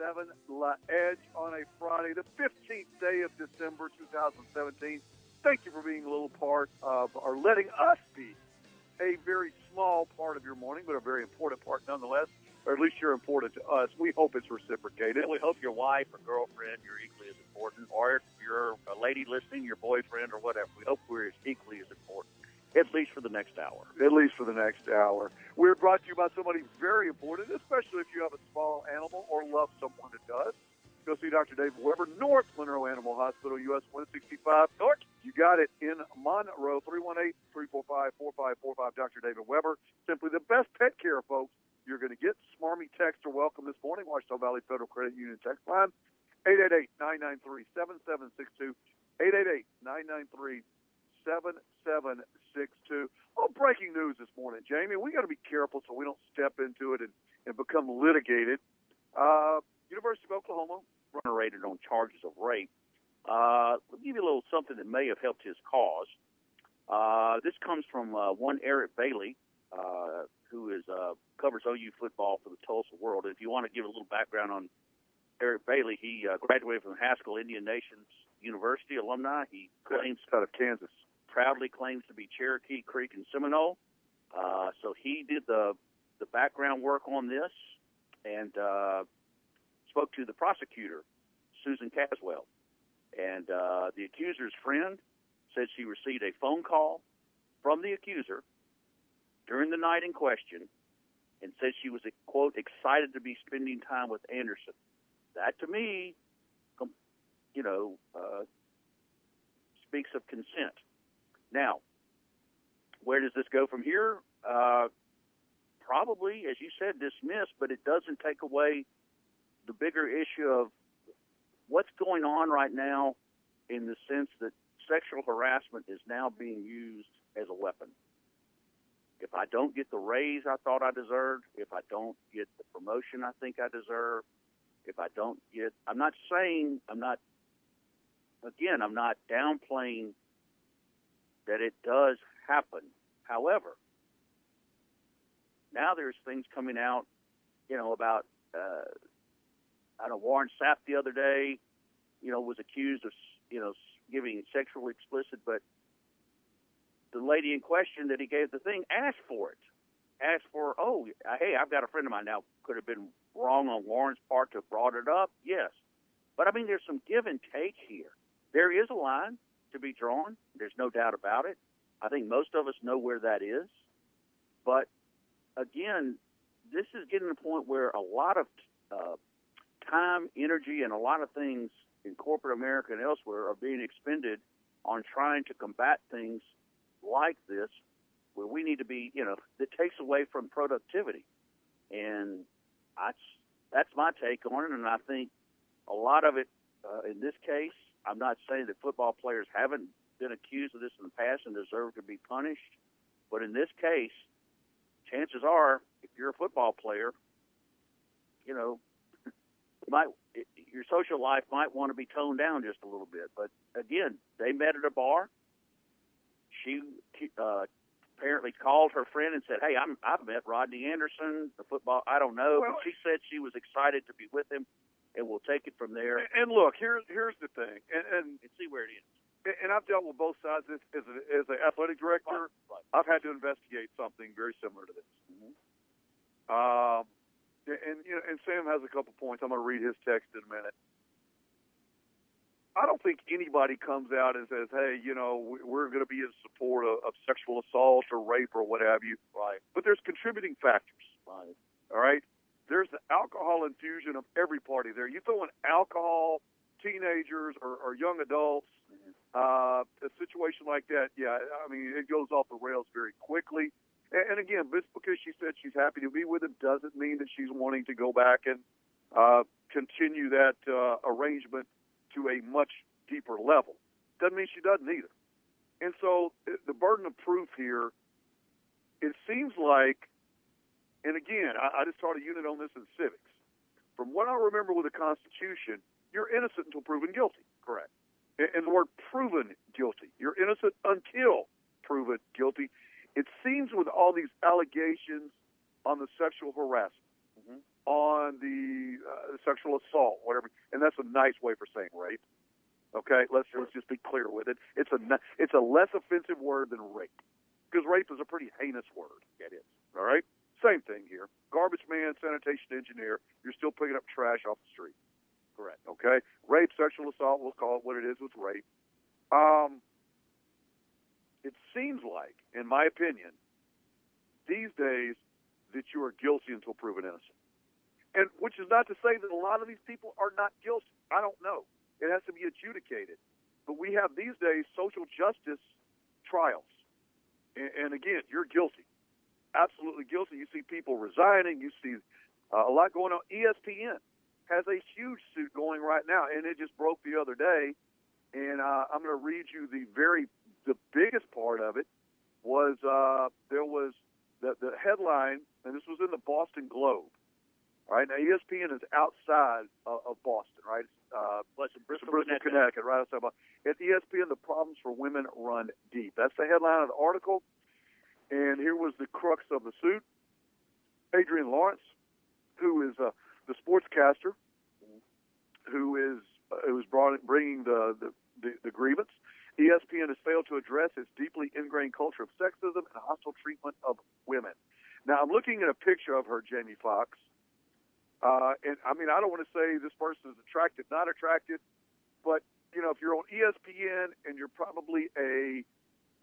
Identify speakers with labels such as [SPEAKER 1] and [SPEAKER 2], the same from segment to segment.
[SPEAKER 1] 97.7 La Edge on a Friday, the 15th day of December 2017. Thank you for being a little part of, or letting us be a very small part of your morning, but a very important part nonetheless, or at least you're important to us. We hope it's reciprocated.
[SPEAKER 2] We hope your wife or girlfriend, you're equally as important, or if you're a lady listening, your boyfriend or whatever. We hope we're as equally as important at least for the next hour.
[SPEAKER 1] At least for the next hour. We're brought to you by somebody very important, especially if you have a small animal or love someone that does. Go see Dr. David Weber, North Monroe Animal Hospital, US 165 North. You got it in Monroe, 318-345-4545, Dr. David Weber. Simply the best pet care, folks. You're going to get smarmy text or welcome this morning. Ouachita Valley Federal Credit Union text line, 888-993-7762, 888-993 7762. Oh, breaking news this morning, Jamie. We got to be careful so we don't step into it and, and become litigated. Uh, University of Oklahoma.
[SPEAKER 2] Rated on charges of rape. Uh, let me give you a little something that may have helped his cause. Uh, this comes from uh, one Eric Bailey, uh, who is uh, covers OU football for the Tulsa World. If you want to give a little background on Eric Bailey, he uh, graduated from Haskell Indian Nations University alumni. He claims
[SPEAKER 1] out of Kansas
[SPEAKER 2] proudly claims to be Cherokee Creek and Seminole. Uh, so he did the the background work on this and uh, spoke to the prosecutor, Susan Caswell, and uh, the accuser's friend said she received a phone call from the accuser during the night in question and said she was quote excited to be spending time with Anderson. That to me, you know, uh, speaks of consent. Now, where does this go from here? Uh, probably, as you said, dismissed, but it doesn't take away the bigger issue of what's going on right now in the sense that sexual harassment is now being used as a weapon. If I don't get the raise I thought I deserved, if I don't get the promotion I think I deserve, if I don't get, I'm not saying, I'm not, again, I'm not downplaying that it does happen. However, now there's things coming out, you know, about uh, I don't know Warren Sapp the other day, you know, was accused of you know giving sexually explicit, but the lady in question that he gave the thing asked for it, asked for, oh, hey, I've got a friend of mine now. Could have been wrong on Warren's part to have brought it up, yes, but I mean, there's some give and take here. There is a line to be drawn. There's no doubt about it. I think most of us know where that is. But again, this is getting to the point where a lot of uh, time, energy, and a lot of things in corporate America and elsewhere are being expended on trying to combat things like this, where we need to be, you know, that takes away from productivity. And that's that's my take on it. And I think a lot of it, uh, in this case, I'm not saying that football players haven't been accused of this in the past and deserve to be punished, but in this case, chances are, if you're a football player, you know, might your social life might want to be toned down just a little bit. But again, they met at a bar. She uh, apparently called her friend and said, "Hey, I'm I've met Rodney Anderson, the football. I don't know, well, but she said she was excited to be with him and we'll take it from there.
[SPEAKER 1] And look, here's here's the thing, and, and,
[SPEAKER 2] and see where it ends.
[SPEAKER 1] And I've dealt with both sides as, as, a, as an athletic director. Right, right. I've had to investigate something very similar to this. Mm-hmm. Um, and you know, and Sam has a couple points. I'm going to read his text in a minute. I don't think anybody comes out and says, "Hey, you know, we're going to be in support of, of sexual assault or rape or what have you."
[SPEAKER 2] Right.
[SPEAKER 1] But there's contributing factors.
[SPEAKER 2] Right.
[SPEAKER 1] All right there's the alcohol infusion of every party there. You throw in alcohol, teenagers or, or young adults, uh, a situation like that, yeah, I mean, it goes off the rails very quickly. And, and again, just because she said she's happy to be with him doesn't mean that she's wanting to go back and uh, continue that uh, arrangement to a much deeper level. Doesn't mean she doesn't either. And so the burden of proof here, it seems like, and again, I, I just taught a unit on this in civics. From what I remember with the Constitution, you're innocent until proven guilty.
[SPEAKER 2] Correct.
[SPEAKER 1] And the word proven guilty. You're innocent until proven guilty. It seems with all these allegations on the sexual harassment, mm-hmm. on the uh, sexual assault, whatever, and that's a nice way for saying rape. Okay, let's let's just be clear with it. It's a it's a less offensive word than rape, because rape is a pretty heinous word.
[SPEAKER 2] It is.
[SPEAKER 1] All right. Same thing here. Garbage man, sanitation engineer. You're still picking up trash off the street.
[SPEAKER 2] Correct.
[SPEAKER 1] Okay. Rape, sexual assault. We'll call it what it is with rape. Um, it seems like, in my opinion, these days that you are guilty until proven innocent. And which is not to say that a lot of these people are not guilty. I don't know. It has to be adjudicated. But we have these days social justice trials. And, and again, you're guilty. Absolutely guilty. You see people resigning. You see uh, a lot going on. ESPN has a huge suit going right now, and it just broke the other day. And uh, I'm going to read you the very the biggest part of it was uh, there was the, the headline, and this was in the Boston Globe. All right, now ESPN is outside of, of Boston, right?
[SPEAKER 2] uh, Bristol,
[SPEAKER 1] Bristol, Bristol Connecticut. right outside Boston. At ESPN, the problems for women run deep. That's the headline of the article. And here was the crux of the suit. Adrienne Lawrence, who is uh, the sportscaster, who is uh, who is brought, bringing the, the, the, the grievance. ESPN has failed to address its deeply ingrained culture of sexism and hostile treatment of women. Now, I'm looking at a picture of her, Jamie Foxx, uh, and I mean, I don't want to say this person is attracted, not attracted, but you know, if you're on ESPN and you're probably a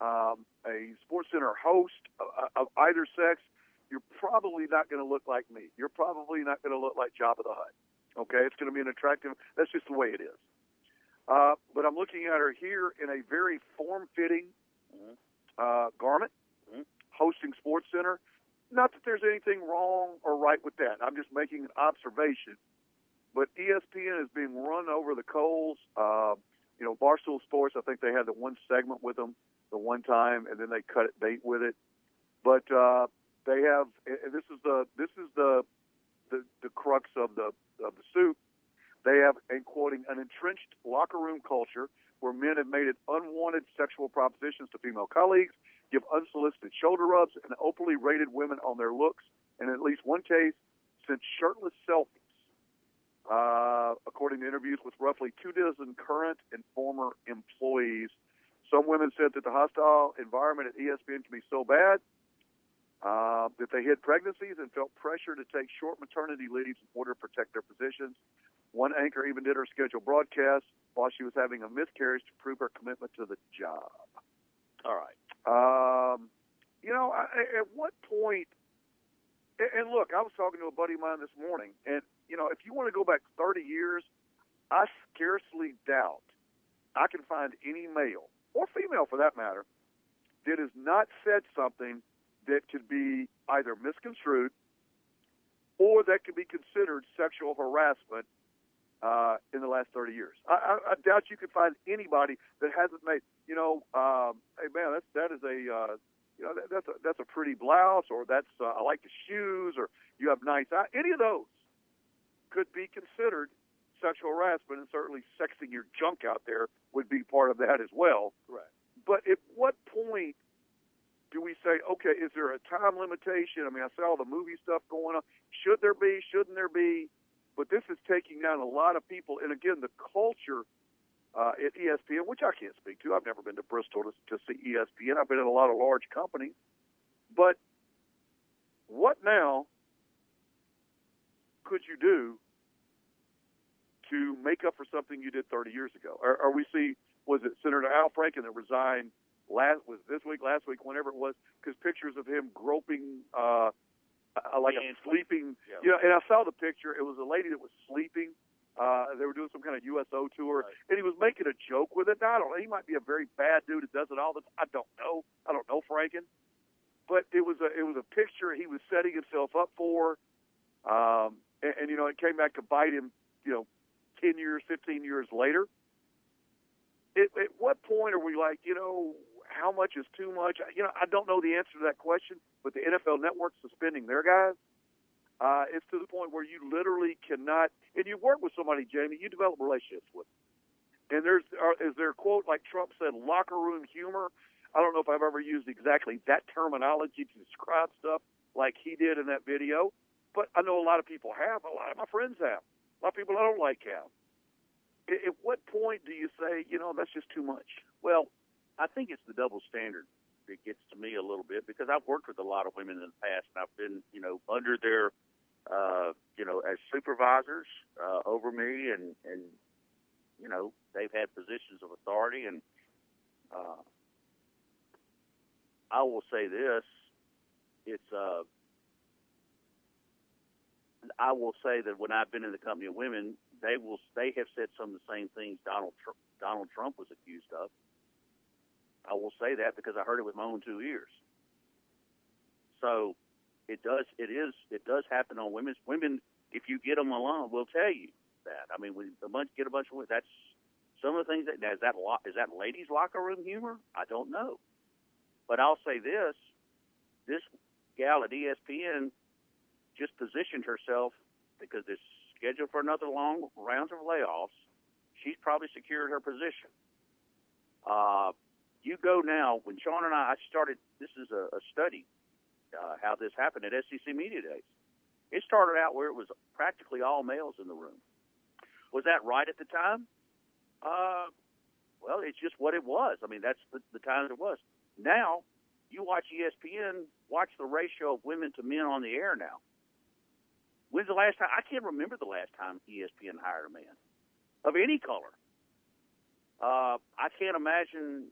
[SPEAKER 1] um, a Sports Center host of, of either sex, you're probably not going to look like me. You're probably not going to look like Jabba the Hutt. Okay, it's going to be an attractive. That's just the way it is. Uh, but I'm looking at her here in a very form-fitting mm-hmm. uh, garment, mm-hmm. hosting Sports Center. Not that there's anything wrong or right with that. I'm just making an observation. But ESPN is being run over the coals. Uh, you know, Barstool Sports. I think they had the one segment with them the one time, and then they cut it bait with it. But uh, they have. And this is the this is the the, the crux of the of the suit. They have, and quoting, an entrenched locker room culture where men have made it unwanted sexual propositions to female colleagues give unsolicited shoulder rubs, and openly rated women on their looks, and in at least one case, sent shirtless selfies. Uh, according to interviews with roughly two dozen current and former employees, some women said that the hostile environment at ESPN can be so bad uh, that they hid pregnancies and felt pressure to take short maternity leaves in order to protect their positions. One anchor even did her scheduled broadcast while she was having a miscarriage to prove her commitment to the job.
[SPEAKER 2] All right.
[SPEAKER 1] Um, you know, I, at what point? And look, I was talking to a buddy of mine this morning, and you know, if you want to go back 30 years, I scarcely doubt I can find any male or female, for that matter, that has not said something that could be either misconstrued or that could be considered sexual harassment uh, in the last 30 years. I, I, I doubt you could find anybody that hasn't made, you know, um, hey man, that's that is a, uh, you know, that, that's a that's a pretty blouse, or that's uh, I like the shoes, or you have nice eyes. Any of those could be considered sexual harassment, and certainly sexing your junk out there would be part of that as well.
[SPEAKER 2] Right.
[SPEAKER 1] But at what point do we say, okay, is there a time limitation? I mean, I saw the movie stuff going on. Should there be? Shouldn't there be? But this is taking down a lot of people. And again, the culture uh, at ESPN, which I can't speak to. I've never been to Bristol to, to see ESPN. I've been in a lot of large companies. But what now could you do to make up for something you did 30 years ago? Or, or we see, was it Senator Al Franken that resigned last was this week, last week, whenever it was, because pictures of him groping uh, uh, like a sleeping.
[SPEAKER 2] Yeah.
[SPEAKER 1] You know, and I saw the picture. It was a lady that was sleeping. Uh, they were doing some kind of USO tour,
[SPEAKER 2] Right.
[SPEAKER 1] and he was making a joke with it. Now, I don't know. He might be a very bad dude that does it all the time. I don't know. I don't know Franken, but it was a it was a picture he was setting himself up for. Um, and, and you know it came back to bite him. You know, ten years, fifteen years later. It, at what point are we like, you know, how much is too much? You know, I don't know the answer to that question, but the NFL Network suspending their guys, uh, it's to the point where you literally cannot. And you work with somebody, Jamie, you develop relationships with. Them. And there's are, is there a quote like Trump said, locker room humor. I don't know if I've ever used exactly that terminology to describe stuff like he did in that video, but I know a lot of people have. A lot of my friends have. A lot of people don't like have. At what point do you say, you know, that's just too much?
[SPEAKER 2] Well, I think it's the double standard that gets to me a little bit because I've worked with a lot of women in the past and I've been, you know, under their, uh, you know, as supervisors uh, over me and, and, you know, they've had positions of authority and, uh, I will say this, it's, uh, I will say that when I've been in the company of women, they will they have said some of the same things Donald Trump, Donald Trump was accused of. I will say that because I heard it with my own two ears. So it does it is it does happen on women's women. If you get them alone, will tell you that. I mean, when a bunch get a bunch of that's some of the things that is that is that ladies' locker room humor? I don't know, but I'll say this: this gal at ESPN just positioned herself because it's scheduled for another long rounds of layoffs. She's probably secured her position. Uh, you go now when Sean and I, I started. This is a, a study uh, how this happened at SEC Media Days. It started out where it was practically all males in the room. Was that right at the time? Uh, well, it's just what it was. I mean, that's the, the time it was. Now, you watch ESPN, watch the ratio of women to men on the air now. When's the last time? I can't remember the last time ESPN hired a man of any color. Uh, I can't imagine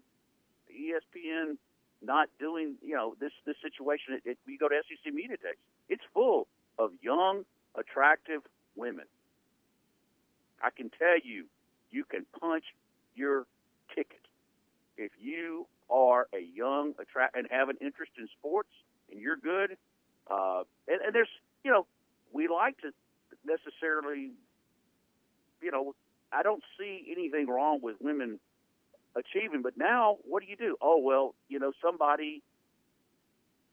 [SPEAKER 2] ESPN not doing, you know, this this situation. It, it, we go to SEC media days. It's full of young, attractive women. I can tell you, you can punch your ticket if you are a young, attract, and have an interest in sports, and you're good. Uh, and, and there's, you know, we like to necessarily, you know, I don't see anything wrong with women achieving. But now, what do you do? Oh well, you know, somebody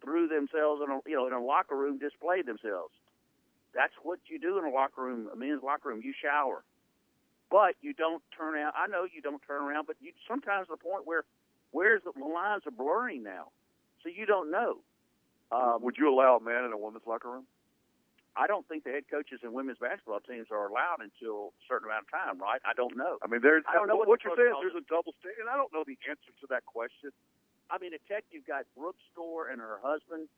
[SPEAKER 2] threw themselves in a you know in a locker room, displayed themselves. That's what you do in a locker room, a men's locker room. You shower, but you don't turn out. I know you don't turn around, but you sometimes the point where where's the, the lines are blurring now, so you don't know.
[SPEAKER 1] Um, Would you allow a man in a women's locker room?
[SPEAKER 2] I don't think the head coaches in women's basketball teams are allowed until a certain amount of time, right? I don't know.
[SPEAKER 1] I mean, there's. I don't know what, what you're saying. There's a double standard, and I don't know the answer to that question.
[SPEAKER 2] I mean, at Tech, you've got Brooke Stoehr and her husband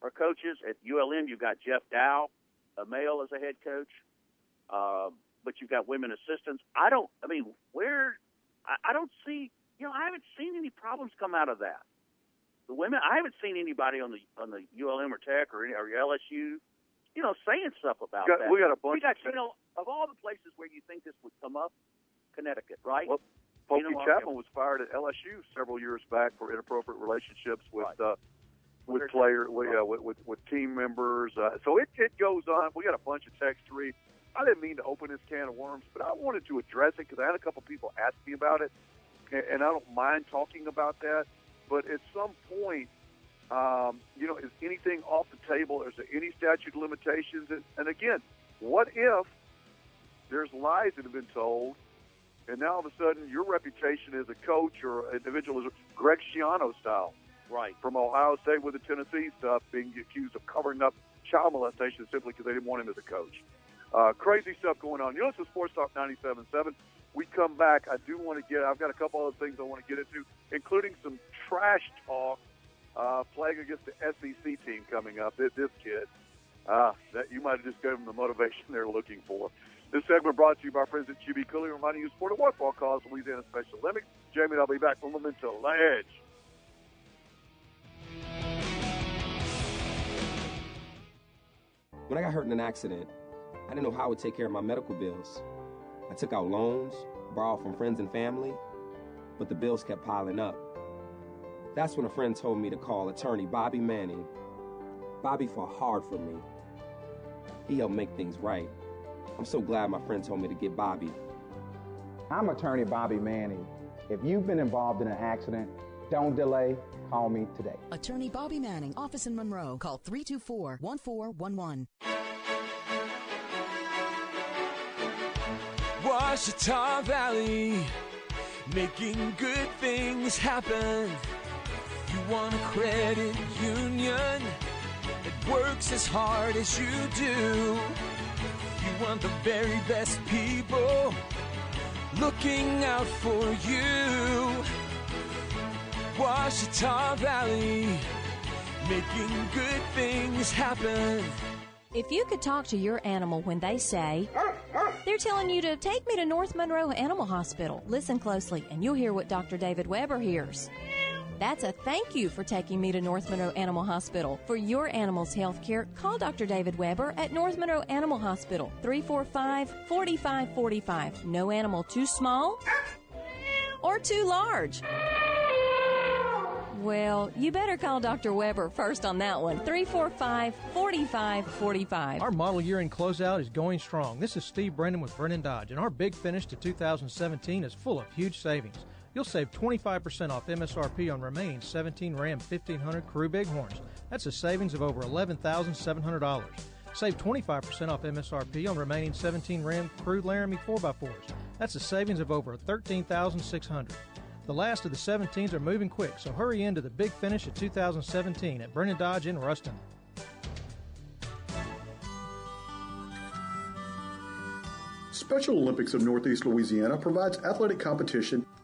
[SPEAKER 2] are coaches. At ULM, you've got Jeff Dow, a male as a head coach. Uh, but you've got women assistants. I don't. I mean, where? I, I don't see. You know, I haven't seen any problems come out of that. The women. I haven't seen anybody on the on the ULM or Tech or, any, or LSU you know, saying stuff about
[SPEAKER 1] got,
[SPEAKER 2] that.
[SPEAKER 1] We got a bunch.
[SPEAKER 2] We got, you know, of all the places where you think this would come up, Connecticut, right?
[SPEAKER 1] Well, Pokey you know, Chatman was fired at LSU several years back for inappropriate relationships with right. uh, with player, with, uh, with, with with team members. Uh, so it it goes on. We got a bunch of text to read. I didn't mean to open this can of worms, but I wanted to address it because I had a couple people ask me about it, and, and I don't mind talking about that. But at some point, um, you know, is anything off the table? Is there any statute of limitations? And, and again, what if there's lies that have been told, and now all of a sudden your reputation as a coach or an individual is Greg Schiano style,
[SPEAKER 2] right?
[SPEAKER 1] From Ohio State with the Tennessee stuff, being accused of covering up child molestation simply because they didn't want him as a coach. Uh, crazy stuff going on. You it's a Sports Talk 97.7. We come back. I do want to get. I've got a couple other things I want to get into, including some trash talk uh, playing against the SEC team coming up. This, this kid, uh, that you might have just given them the motivation they're looking for. This segment brought to you by friends at GB Cooley, reminding you support a what cause Louisiana Special Olympics. Jamie I'll be back from Memento. La Edge.
[SPEAKER 3] When I got hurt in an accident, I didn't know how I would take care of my medical bills. I took out loans, borrowed from friends and family, but the bills kept piling up. That's when a friend told me to call attorney Bobby Manning. Bobby fought hard for me. He helped make things right. I'm so glad my friend told me to get Bobby.
[SPEAKER 4] I'm attorney Bobby Manning. If you've been involved in an accident, don't delay. Call me today.
[SPEAKER 5] Attorney Bobby Manning, office in Monroe. Call 324 1411.
[SPEAKER 6] Ouachita Valley, making good things happen. You want a credit union that works as hard as you do. You want the very best people looking out for you. Ouachita Valley, making good things happen.
[SPEAKER 7] If you could talk to your animal when they say, they're telling you to take me to North Monroe Animal Hospital, listen closely and you'll hear what Dr. David Weber hears. That's a thank you for taking me to North Monroe Animal Hospital. For your animal's health care, call Dr. David Weber at North Monroe Animal Hospital, 345 4545. No animal too small or too large. Well, you better call Dr. Weber first on that one. 345 4545.
[SPEAKER 8] Our model year end closeout is going strong. This is Steve Brennan with Brennan Dodge, and our big finish to 2017 is full of huge savings. You'll save 25% off MSRP on remaining 17 Ram 1500 Crew Bighorns. That's a savings of over $11,700. Save 25% off MSRP on remaining 17 Ram Crew Laramie 4x4s. That's a savings of over 13,600. The last of the 17s are moving quick, so hurry into the big finish of 2017 at Brennan Dodge in Ruston.
[SPEAKER 9] Special Olympics of Northeast Louisiana provides athletic competition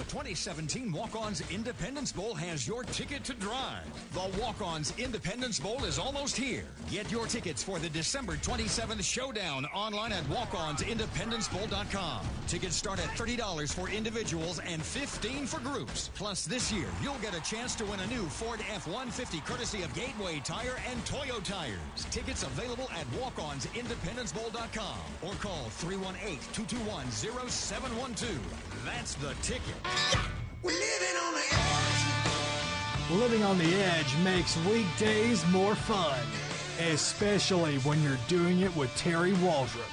[SPEAKER 10] The 2017 Walk-Ons Independence Bowl has your ticket to drive. The Walk-Ons Independence Bowl is almost here. Get your tickets for the December 27th showdown online at walkonsindependencebowl.com. Tickets start at $30 for individuals and 15 for groups. Plus this year, you'll get a chance to win a new Ford F-150 courtesy of Gateway Tire and Toyo Tires. Tickets available at walkonsindependencebowl.com or call 318-221-0712. That's the ticket.
[SPEAKER 11] We're living on the edge. Living on the edge makes weekdays more fun, especially when you're doing it with Terry Waldrop.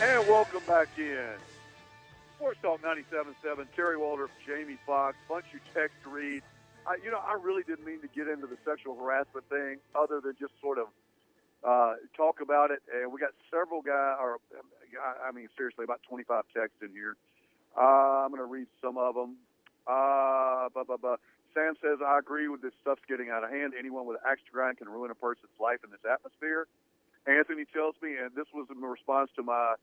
[SPEAKER 1] And welcome back in. Sports Talk 97.7, Terry Waldrop, Jamie Fox, bunch of text to read. I, you know, I really didn't mean to get into the sexual harassment thing other than just sort of uh, talk about it. And we got several guys, or I mean, seriously, about 25 texts in here. Uh, I'm going to read some of them. Uh, blah, blah, blah. Sam says, I agree with this stuff's getting out of hand. Anyone with an axe to grind can ruin a person's life in this atmosphere. Anthony tells me, and this was in response to my,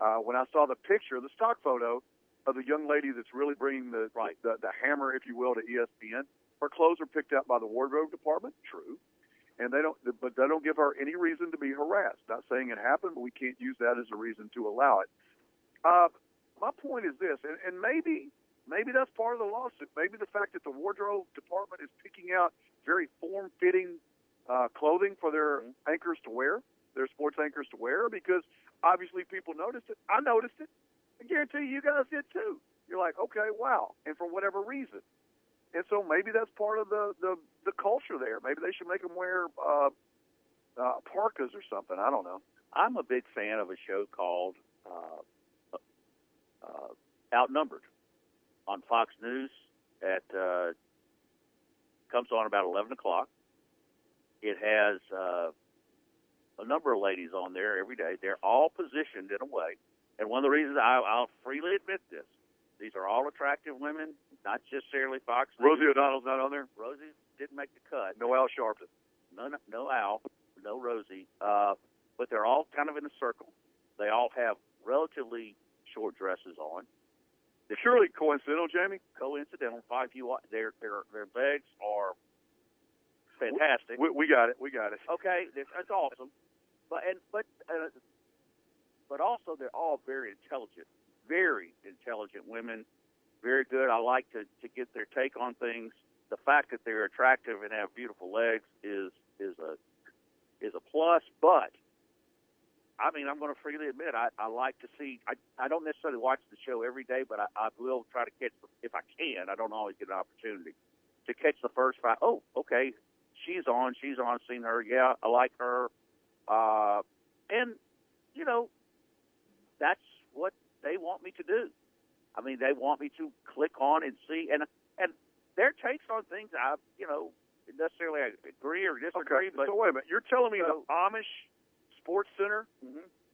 [SPEAKER 1] uh, when I saw the picture, the stock photo of the young lady that's really bringing the, right. the, the hammer, if you will, to ESPN. Her clothes are picked out by the wardrobe department. True and they don't but they don't give her any reason to be harassed not saying it happened but we can't use that as a reason to allow it uh, my point is this and, and maybe maybe that's part of the lawsuit maybe the fact that the wardrobe department is picking out very form fitting uh, clothing for their mm-hmm. anchors to wear their sports anchors to wear because obviously people noticed it i noticed it i guarantee you, guys did too you're like okay wow and for whatever reason and so maybe that's part of the the, the culture there. Maybe they should make them wear uh, uh, parkas or something. I don't know.
[SPEAKER 2] I'm a big fan of a show called uh, uh, Outnumbered on Fox News. At uh, comes on about 11 o'clock. It has uh, a number of ladies on there every day. They're all positioned in a way, and one of the reasons I, I'll freely admit this these are all attractive women, not just Shirley Fox.
[SPEAKER 1] Rosie O'Donnell's not on there.
[SPEAKER 2] Rosie didn't make the cut.
[SPEAKER 1] No Al Sharpton.
[SPEAKER 2] No, no, no Al. No Rosie. Uh, but they're all kind of in a circle. They all have relatively short dresses on.
[SPEAKER 1] They're Surely coincidental, Jamie.
[SPEAKER 2] Coincidental. Five you their their their legs are fantastic.
[SPEAKER 1] We, we got it. We got it.
[SPEAKER 2] Okay, that's awesome. But and but uh, but also they're all very intelligent very intelligent women, very good. I like to to get their take on things. The fact that they're attractive and have beautiful legs is is a is a plus, but I mean, I'm going to freely admit I, I like to see. I I don't necessarily watch the show every day, but I, I will try to catch if I can. I don't always get an opportunity to catch the first five. Oh, okay, she's on. She's on. Seen her. Yeah, I like her. Uh, and you know, that's what they want me to do. I mean, they want me to click on and see, and and their takes on things I, you know, necessarily agree or disagree.
[SPEAKER 1] Okay,
[SPEAKER 2] But
[SPEAKER 1] so wait a minute. You're telling me
[SPEAKER 2] So-
[SPEAKER 1] the Amish Sports Center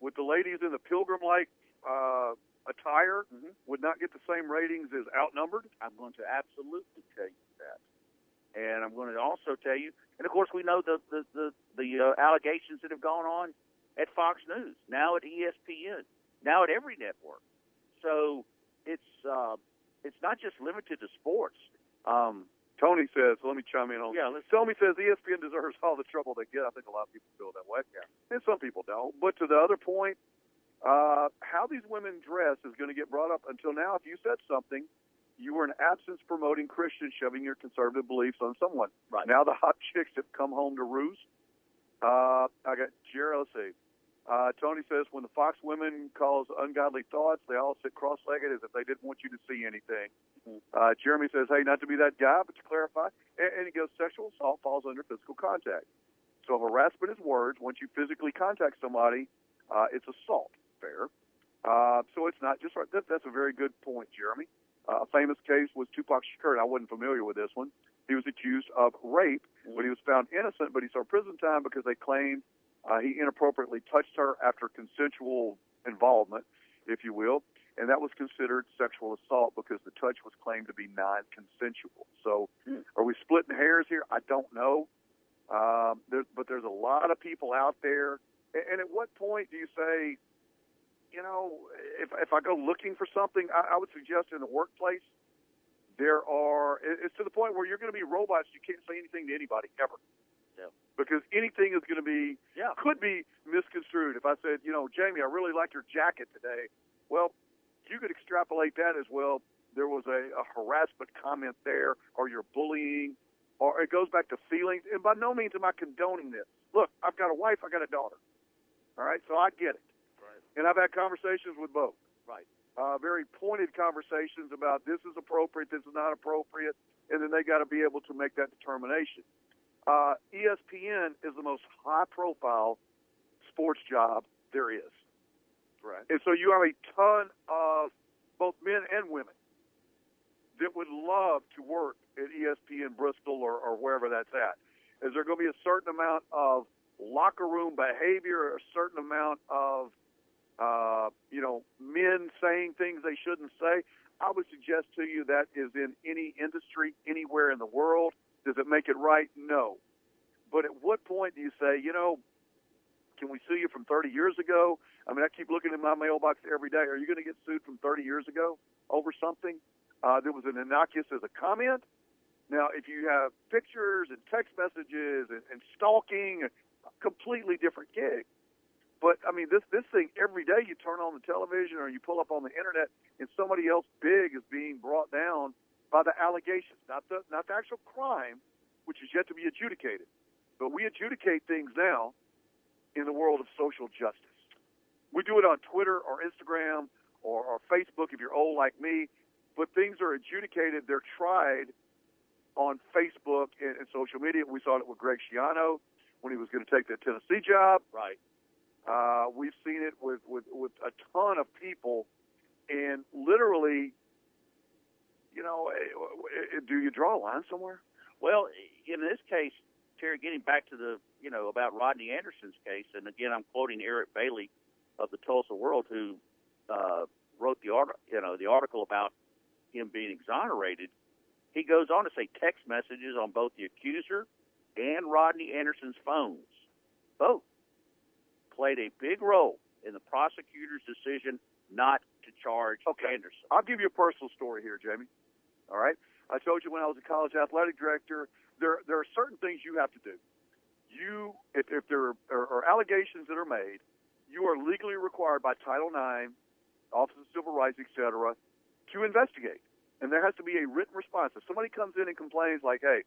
[SPEAKER 1] with the ladies in the pilgrim-like uh, attire would not get the same ratings as Outnumbered?
[SPEAKER 2] I'm going to absolutely tell you that. And I'm going to also tell you, and of course we know the the the, the uh, allegations that have gone on at Fox News, now at ESPN, now at every network. So it's uh, it's not just limited to sports. Um,
[SPEAKER 1] Tony says, let me chime in on
[SPEAKER 2] Yeah, let's-
[SPEAKER 1] Tony says ESPN deserves all the trouble they get. I think a lot of people feel that way. Yeah. And some people don't. But to the other point, uh, how these women dress is going to get brought up. Until now, if you said something, you were an absence promoting Christian, shoving your conservative beliefs on someone.
[SPEAKER 2] Right.
[SPEAKER 1] Now the hot chicks have come home to roost. Uh, I got Jerry, let's see. Uh, Tony says when the Fox women cause ungodly thoughts, they all sit cross-legged as if they didn't want you to see anything. Uh, Jeremy says, hey, not to be that guy, but to clarify. And, and he goes, sexual assault falls under physical contact. So harassment is words. Once you physically contact somebody, uh, it's assault. Fair. Uh, so it's not just right. That, that's a very good point, Jeremy. Uh, a famous case was Tupac Shakur. and I wasn't familiar with this one. He was accused of rape, but he was found innocent, but he served prison time because they claimed uh, he inappropriately touched her after consensual involvement, if you will, and that was considered sexual assault because the touch was claimed to be non-consensual. So, are we splitting hairs here? I don't know, um, there, but there's a lot of people out there. And, and at what point do you say, you know, if if I go looking for something, I, I would suggest in the workplace there are. It's to the point where you're going to be robots. You can't say anything to anybody ever
[SPEAKER 2] yeah.
[SPEAKER 1] because anything is going to be
[SPEAKER 2] Yeah.
[SPEAKER 1] could be misconstrued. If I said, you know, Jamie, I really like your jacket today, well, you could extrapolate that as well. There was a, a harassment comment there, or you're bullying, or it goes back to feelings. And by no means am I condoning this. Look, I've got a wife, I got a daughter. All right, so I get it.
[SPEAKER 2] Right.
[SPEAKER 1] And I've had conversations with both
[SPEAKER 2] Right.
[SPEAKER 1] uh, very pointed conversations about this is appropriate, this is not appropriate, and then they got to be able to make that determination. Uh, ESPN is the most high-profile sports job there is,
[SPEAKER 2] Right.
[SPEAKER 1] and so you have a ton of both men and women that would love to work at ESPN Bristol or, or wherever that's at. Is there going to be a certain amount of locker room behavior, a certain amount of uh, you know, men saying things they shouldn't say. I would suggest to you that is in any industry, anywhere in the world. Does it make it right? No. But at what point do you say, you know, can we sue you from 30 years ago? I mean, I keep looking in my mailbox every day. Are you going to get sued from 30 years ago over something uh, that was an innocuous as a comment? Now, if you have pictures and text messages and, and stalking, a completely different gig. But I mean, this this thing every day you turn on the television or you pull up on the internet, and somebody else big is being brought down by the allegations, not the not the actual crime, which is yet to be adjudicated. But we adjudicate things now in the world of social justice. We do it on Twitter or Instagram or, or Facebook if you're old like me. But things are adjudicated; they're tried on Facebook and, and social media. We saw it with Greg Schiano when he was going to take the Tennessee job.
[SPEAKER 2] Right.
[SPEAKER 1] Uh, we've seen it with, with, with a ton of people, and literally, you know, eh, eh, do you draw a line somewhere?
[SPEAKER 2] Well, in this case, Terry, getting back to the, you know, about Rodney Anderson's case, and again, I'm quoting Eric Bailey of the Tulsa World, who uh, wrote the art, you know, the article about him being exonerated. He goes on to say text messages on both the accuser and Rodney Anderson's phones, both played a big role in the prosecutor's decision not to charge okay. Anderson.
[SPEAKER 1] I'll give you a personal story here, Jamie. All right. I told you when I was a college athletic director, there there are certain things you have to do. You, if, if there are, are allegations that are made, you are legally required by Title IX Office of Civil Rights, etc., to investigate. And there has to be a written response. If somebody comes in and complains, like, "Hey,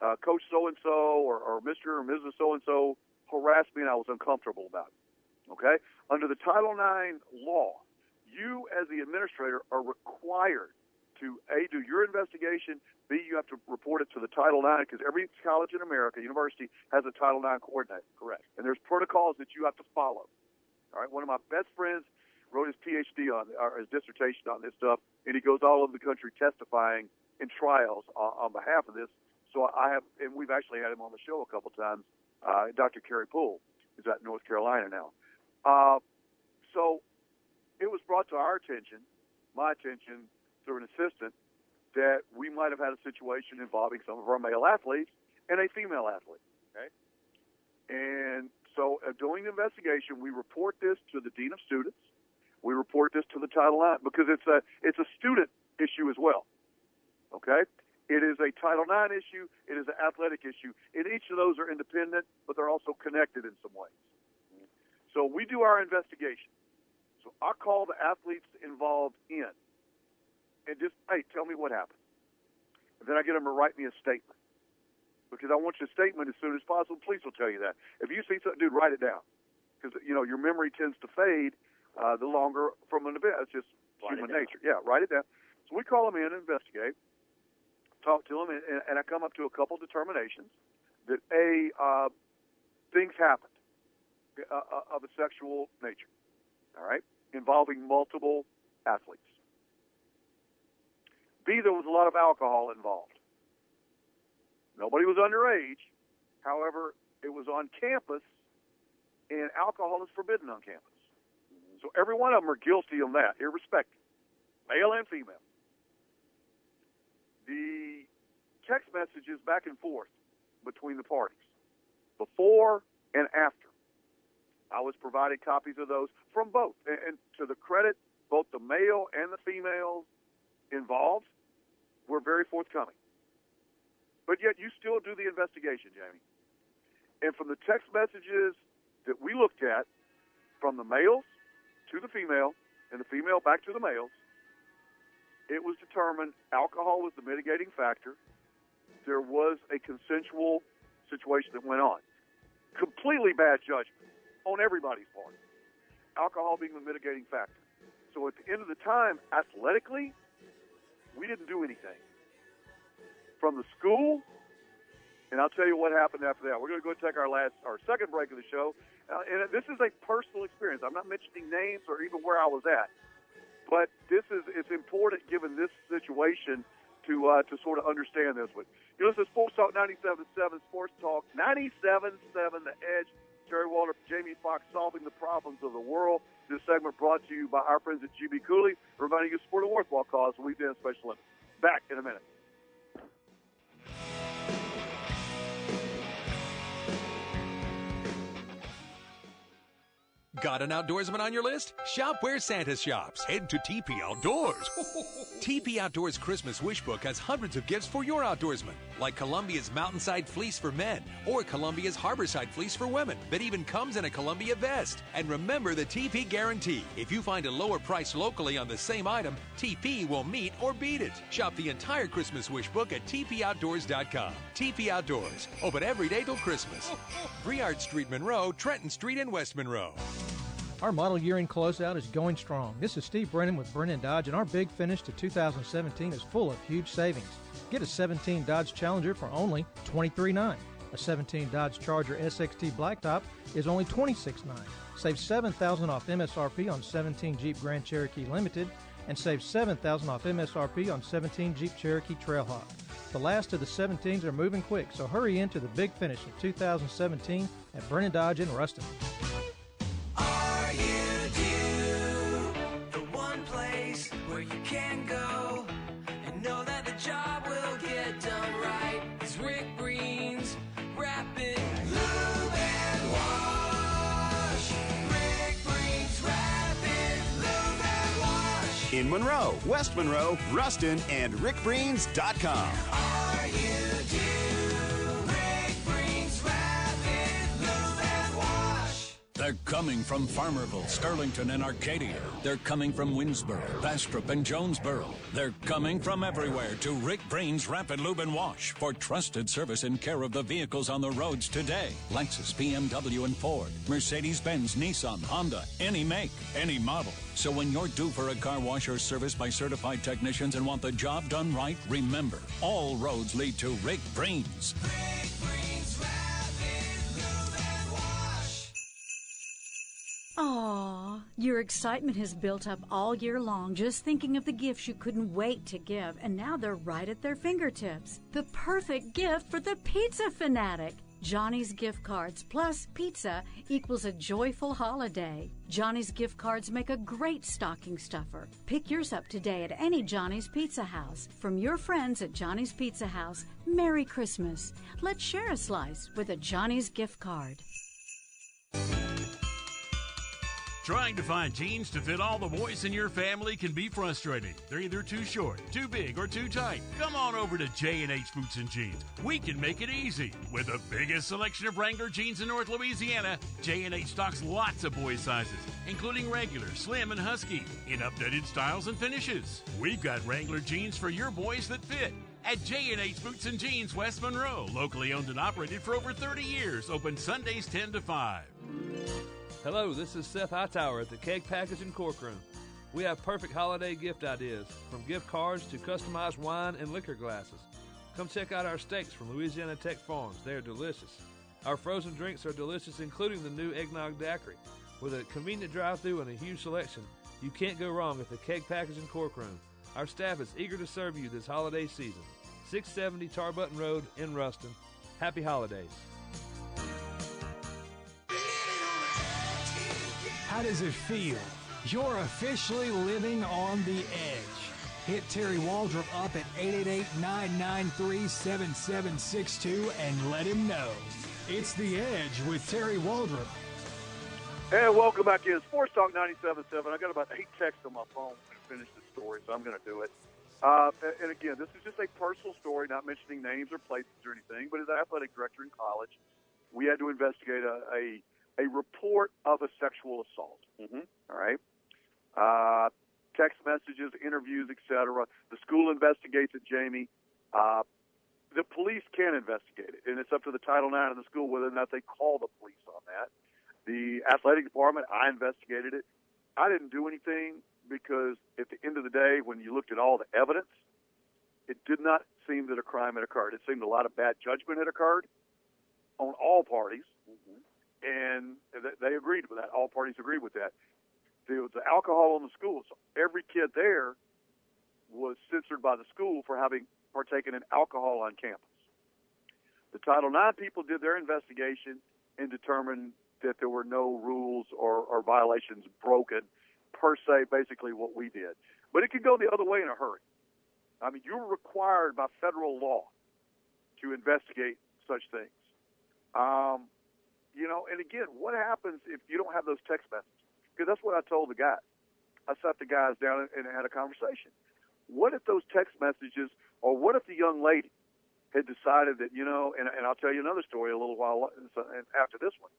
[SPEAKER 1] uh, Coach so and so or, or Mr. or Mrs. so and so harassed me and I was uncomfortable about it," okay? Under the Title IX law, you as the administrator are required to a do your investigation. B you have to report it to the Title IX because every college in America, university has a Title IX coordinator. Correct. And there's protocols that you have to follow. All right. One of my best friends wrote his PhD on or his dissertation on this stuff, and he goes all over the country testifying in trials on, on behalf of this. So I have, and we've actually had him on the show a couple times. Uh, Dr. Kerry Poole is at North Carolina now. Uh, so it was brought to our attention, my attention, through an assistant, that we might have had a situation involving some of our male athletes and a female athlete. Okay. And so, uh, doing the investigation, we report this to the dean of students. We report this to the Title IX because it's a it's a student issue as well. Okay. It is a Title IX issue. It is an athletic issue. And each of those are independent, but they're also connected in some ways. So we do our investigation. So I call the athletes involved in and just, hey, tell me what happened. And then I get them to write me a statement because I want your statement as soon as possible. Police will tell you that. If you see something, dude, write it down because you know your memory tends to fade uh, the longer from an event. It's just
[SPEAKER 2] Write
[SPEAKER 1] human
[SPEAKER 2] it
[SPEAKER 1] nature. Yeah, write it down. So we call them in and investigate, talk to them, and, and I come up to a couple determinations that a uh, things happened uh, uh, of a sexual nature. All right, involving multiple athletes. B, there was a lot of alcohol involved. Nobody was underage. However, it was on campus, and alcohol is forbidden on campus. So every one of them are guilty of that, irrespective, male and female. The text messages back and forth between the parties, before and after. I was provided copies of those from both. And, to the credit, both the male and the females involved were very forthcoming. But yet you still do the investigation, Jamie. And from the text messages that we looked at, from the males to the female, and the female back to the males, it was determined alcohol was the mitigating factor. There was a consensual situation that went on. Completely bad judgment on everybody's part. Alcohol being the mitigating factor. So at the end of the time, athletically, we didn't do anything. From the school, and I'll tell you what happened after that. We're going to go take our last, our second break of the show. Uh, and this is a personal experience. I'm not mentioning names or even where I was at, but this is it's important given this situation to uh, to sort of understand this one. You listen to Sports Talk 97.7, Sports Talk 97.7, The Edge. Terry Waldrop, Jamie Foxx, solving the problems of the world. This segment brought to you by our friends at GB Cooley, reminding you support a worthwhile cause. Weekend Special Olympics. Back in a minute.
[SPEAKER 10] Got an outdoorsman on your list? Shop where Santa shops. Head to TP Outdoors. TP Outdoors Christmas Wish Book has hundreds of gifts for your outdoorsman, like Columbia's Mountainside Fleece for men or Columbia's Harborside Fleece for women that even comes in a Columbia vest. And remember the TP guarantee. If you find a lower price locally on the same item, TP will meet or beat it. Shop the entire Christmas Wish Book at tpoutdoors.com. TP Outdoors, open every day till Christmas. Briard Street, Monroe, Trenton Street, and West Monroe.
[SPEAKER 8] Our model year end closeout is going strong. This is Steve Brennan with Brennan Dodge, and our big finish to 2017 is full of huge savings. Get a 17 Dodge Challenger for only $23.9. A 17 Dodge Charger SXT Blacktop is only $26.9. Save 7000 off MSRP on 17 Jeep Grand Cherokee Limited, and save 7000 off MSRP on 17 Jeep Cherokee Trailhawk. The last of the 17s are moving quick, so hurry into the big finish of 2017 at Brennan Dodge in Ruston.
[SPEAKER 12] West Monroe, Ruston, and rickbreens.com.
[SPEAKER 10] They're coming from Farmerville, Sterlington, and Arcadia. They're coming from Winnsboro, Bastrop, and Jonesboro. They're coming from everywhere to Rick Breen's Rapid Lube and Wash for trusted service and care of the vehicles on the roads today. Lexus, BMW, and Ford, Mercedes-Benz, Nissan, Honda, any make, any model. So when you're due for a car wash or service by certified technicians and want the job done right, remember, all roads lead to Rick Breen's.
[SPEAKER 13] Aw, your excitement has built up all year long just thinking of the gifts you couldn't wait to give, and now they're right at their fingertips. The perfect gift for the pizza fanatic. Johnny's gift cards plus pizza equals a joyful holiday. Johnny's gift cards make a great stocking stuffer. Pick yours up today at any Johnny's Pizza House. From your friends at Johnny's Pizza House, Merry Christmas. Let's share a slice with a Johnny's gift card.
[SPEAKER 14] Trying to find jeans to fit all the boys in your family can be frustrating. They're either too short, too big, or too tight. Come on over to J&H Boots and Jeans. We can make it easy. With the biggest selection of Wrangler jeans in North Louisiana, J&H stocks lots of boy sizes, including regular, slim, and husky, in updated styles and finishes. We've got Wrangler jeans for your boys that fit at J&H Boots and Jeans West Monroe, locally owned and operated for over 30 years, open Sundays 10 to 5.
[SPEAKER 15] Hello, this is Seth Hightower at the Keg Package Cork Room. We have perfect holiday gift ideas, from gift cards to customized wine and liquor glasses. Come check out our steaks from Louisiana Tech Farms. They are delicious. Our frozen drinks are delicious, including the new eggnog daiquiri. With a convenient drive-through and a huge selection, you can't go wrong at the Keg Package Cork Room. Our staff is eager to serve you this holiday season. 670 Tarbutton Road in Ruston. Happy holidays.
[SPEAKER 11] How does it feel? You're officially living on the edge. Hit Terry Waldrop up at 888-993-7762 and let him know. It's The Edge with Terry Waldrop.
[SPEAKER 1] And welcome back in Sports Talk 97.7. I got about eight texts on my phone to finish the story, so I'm going to do it. Uh, and- again, this is just a personal story, not mentioning names or places or anything, but as an athletic director in college, we had to investigate a, a, a report of a sexual assault. Mm-hmm. All right. Uh, text messages, interviews, etc. The school investigates it, Jamie. Uh, the police can investigate it, and it's up to the Title IX of the school whether or not they call the police on that. The athletic department, I investigated it. I didn't do anything because at the end of the day, when you looked at all the evidence, it did not seem that a crime had occurred. It seemed a lot of bad judgment had occurred on all parties, and th- they agreed with that. All parties agreed with that. There was alcohol in the school, so every kid there was censored by the school for having partaken in alcohol on campus. The Title IX people did their investigation and determined that there were no rules or, or violations broken per se, basically what we did. But it could go the other way in a hurry. I mean, you're required by federal law to investigate such things. Um, you know, and again, what happens if you don't have those text messages? Because that's what I told the guys. I sat the guys down and, had a conversation. What if those text messages, or what if the young lady had decided that, you know, and, and I'll tell you another story a little while after this one.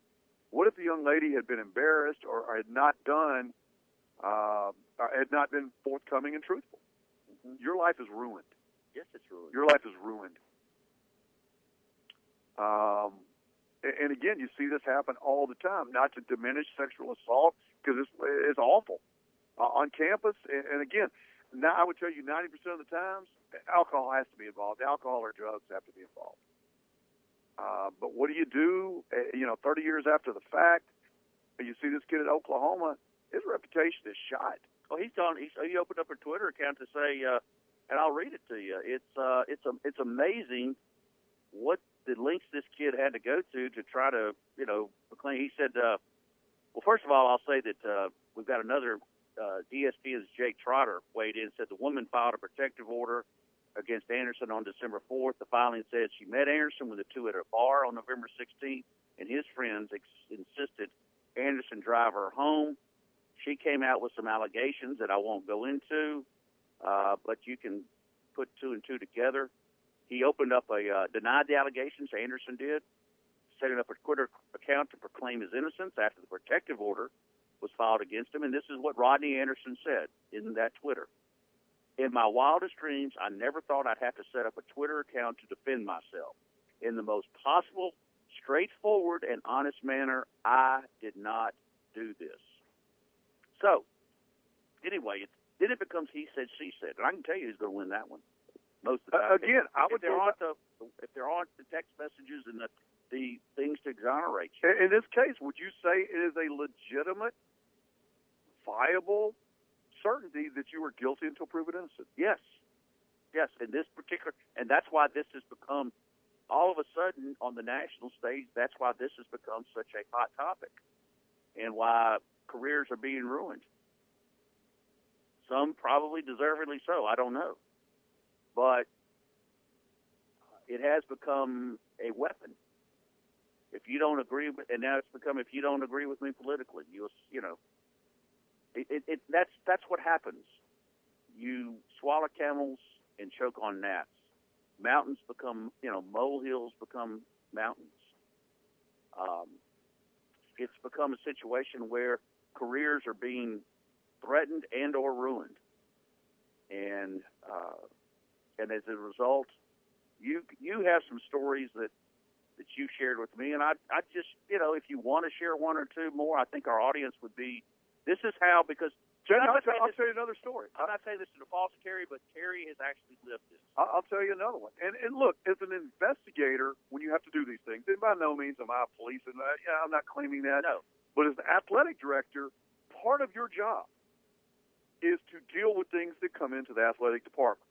[SPEAKER 1] What if the young lady had been embarrassed or, had not done, uh, had not been forthcoming and truthful? Your life is ruined.
[SPEAKER 2] Yes, it's ruined.
[SPEAKER 1] Your life is ruined. Um, and, again, you see this happen all the time. Not to diminish sexual assault because it's, it's awful uh, on campus. And, again, now I would tell you, ninety percent of the times, alcohol has to be involved. Alcohol or drugs have to be involved. Uh, but what do you do? Uh, you know, thirty years after the fact, you see this kid at Oklahoma. His reputation is shot.
[SPEAKER 2] Well, he's on. He's, he opened up a Twitter account to say, uh, and I'll read it to you. It's uh, it's um, it's amazing what the lengths this kid had to go to to try to, you know, proclaim. He said, uh, well, first of all, I'll say that uh, we've got another uh, DSP, is Jake Trotter, weighed in. Said the woman filed a protective order against Anderson on December 4th. The filing said she met Anderson with the two at a bar on November 16th, and his friends ex- insisted Anderson drive her home. She came out with some allegations that I won't go into, uh, but you can put two and two together. He opened up a uh, denied the allegations. Anderson did. setting up a Twitter account to proclaim his innocence after the protective order was filed against him. And this is what Rodney Anderson said in that Twitter. In my wildest dreams, I never thought I'd have to set up a Twitter account to defend myself. In the most possible, straightforward, and honest manner, I did not do this. So, anyway, then it becomes he said, she said. And I can tell you who's going to win that one. Most of the time.
[SPEAKER 1] Uh, again, I
[SPEAKER 2] if
[SPEAKER 1] would
[SPEAKER 2] there
[SPEAKER 1] go
[SPEAKER 2] aren't the if there aren't the text messages and the the things to exonerate you.
[SPEAKER 1] In in this case, would you say it is a legitimate, viable certainty that you were guilty until proven innocent?
[SPEAKER 2] Yes, yes. In this particular, and that's why this has become all of a sudden on the national stage. That's why this has become such a hot topic, and why careers are being ruined. Some probably deservedly so. I don't know, but it has become a weapon. If you don't agree with, and now it's become if you don't agree with me politically, you'll you know, it, it, it that's that's what happens. You swallow camels and choke on gnats. Mountains become, you know, molehills become mountains. Um, it's become a situation where careers are being threatened and or ruined, and uh, and as a result, you you have some stories that that you shared with me, and I I just you know if you want to share one or two more, I think our audience would be. This is how because
[SPEAKER 1] Jen, I'll, tell, I'll
[SPEAKER 2] this-
[SPEAKER 1] tell you another story.
[SPEAKER 2] I'm not saying this is a false Terry, but Terry has actually lived this.
[SPEAKER 1] I'll, I'll tell you another one. And and look, as an investigator, when you have to do these things, and by no means am I a police, and uh, yeah, I'm not claiming that.
[SPEAKER 2] No.
[SPEAKER 1] But as an athletic director, part of your job is to deal with things that come into the athletic department.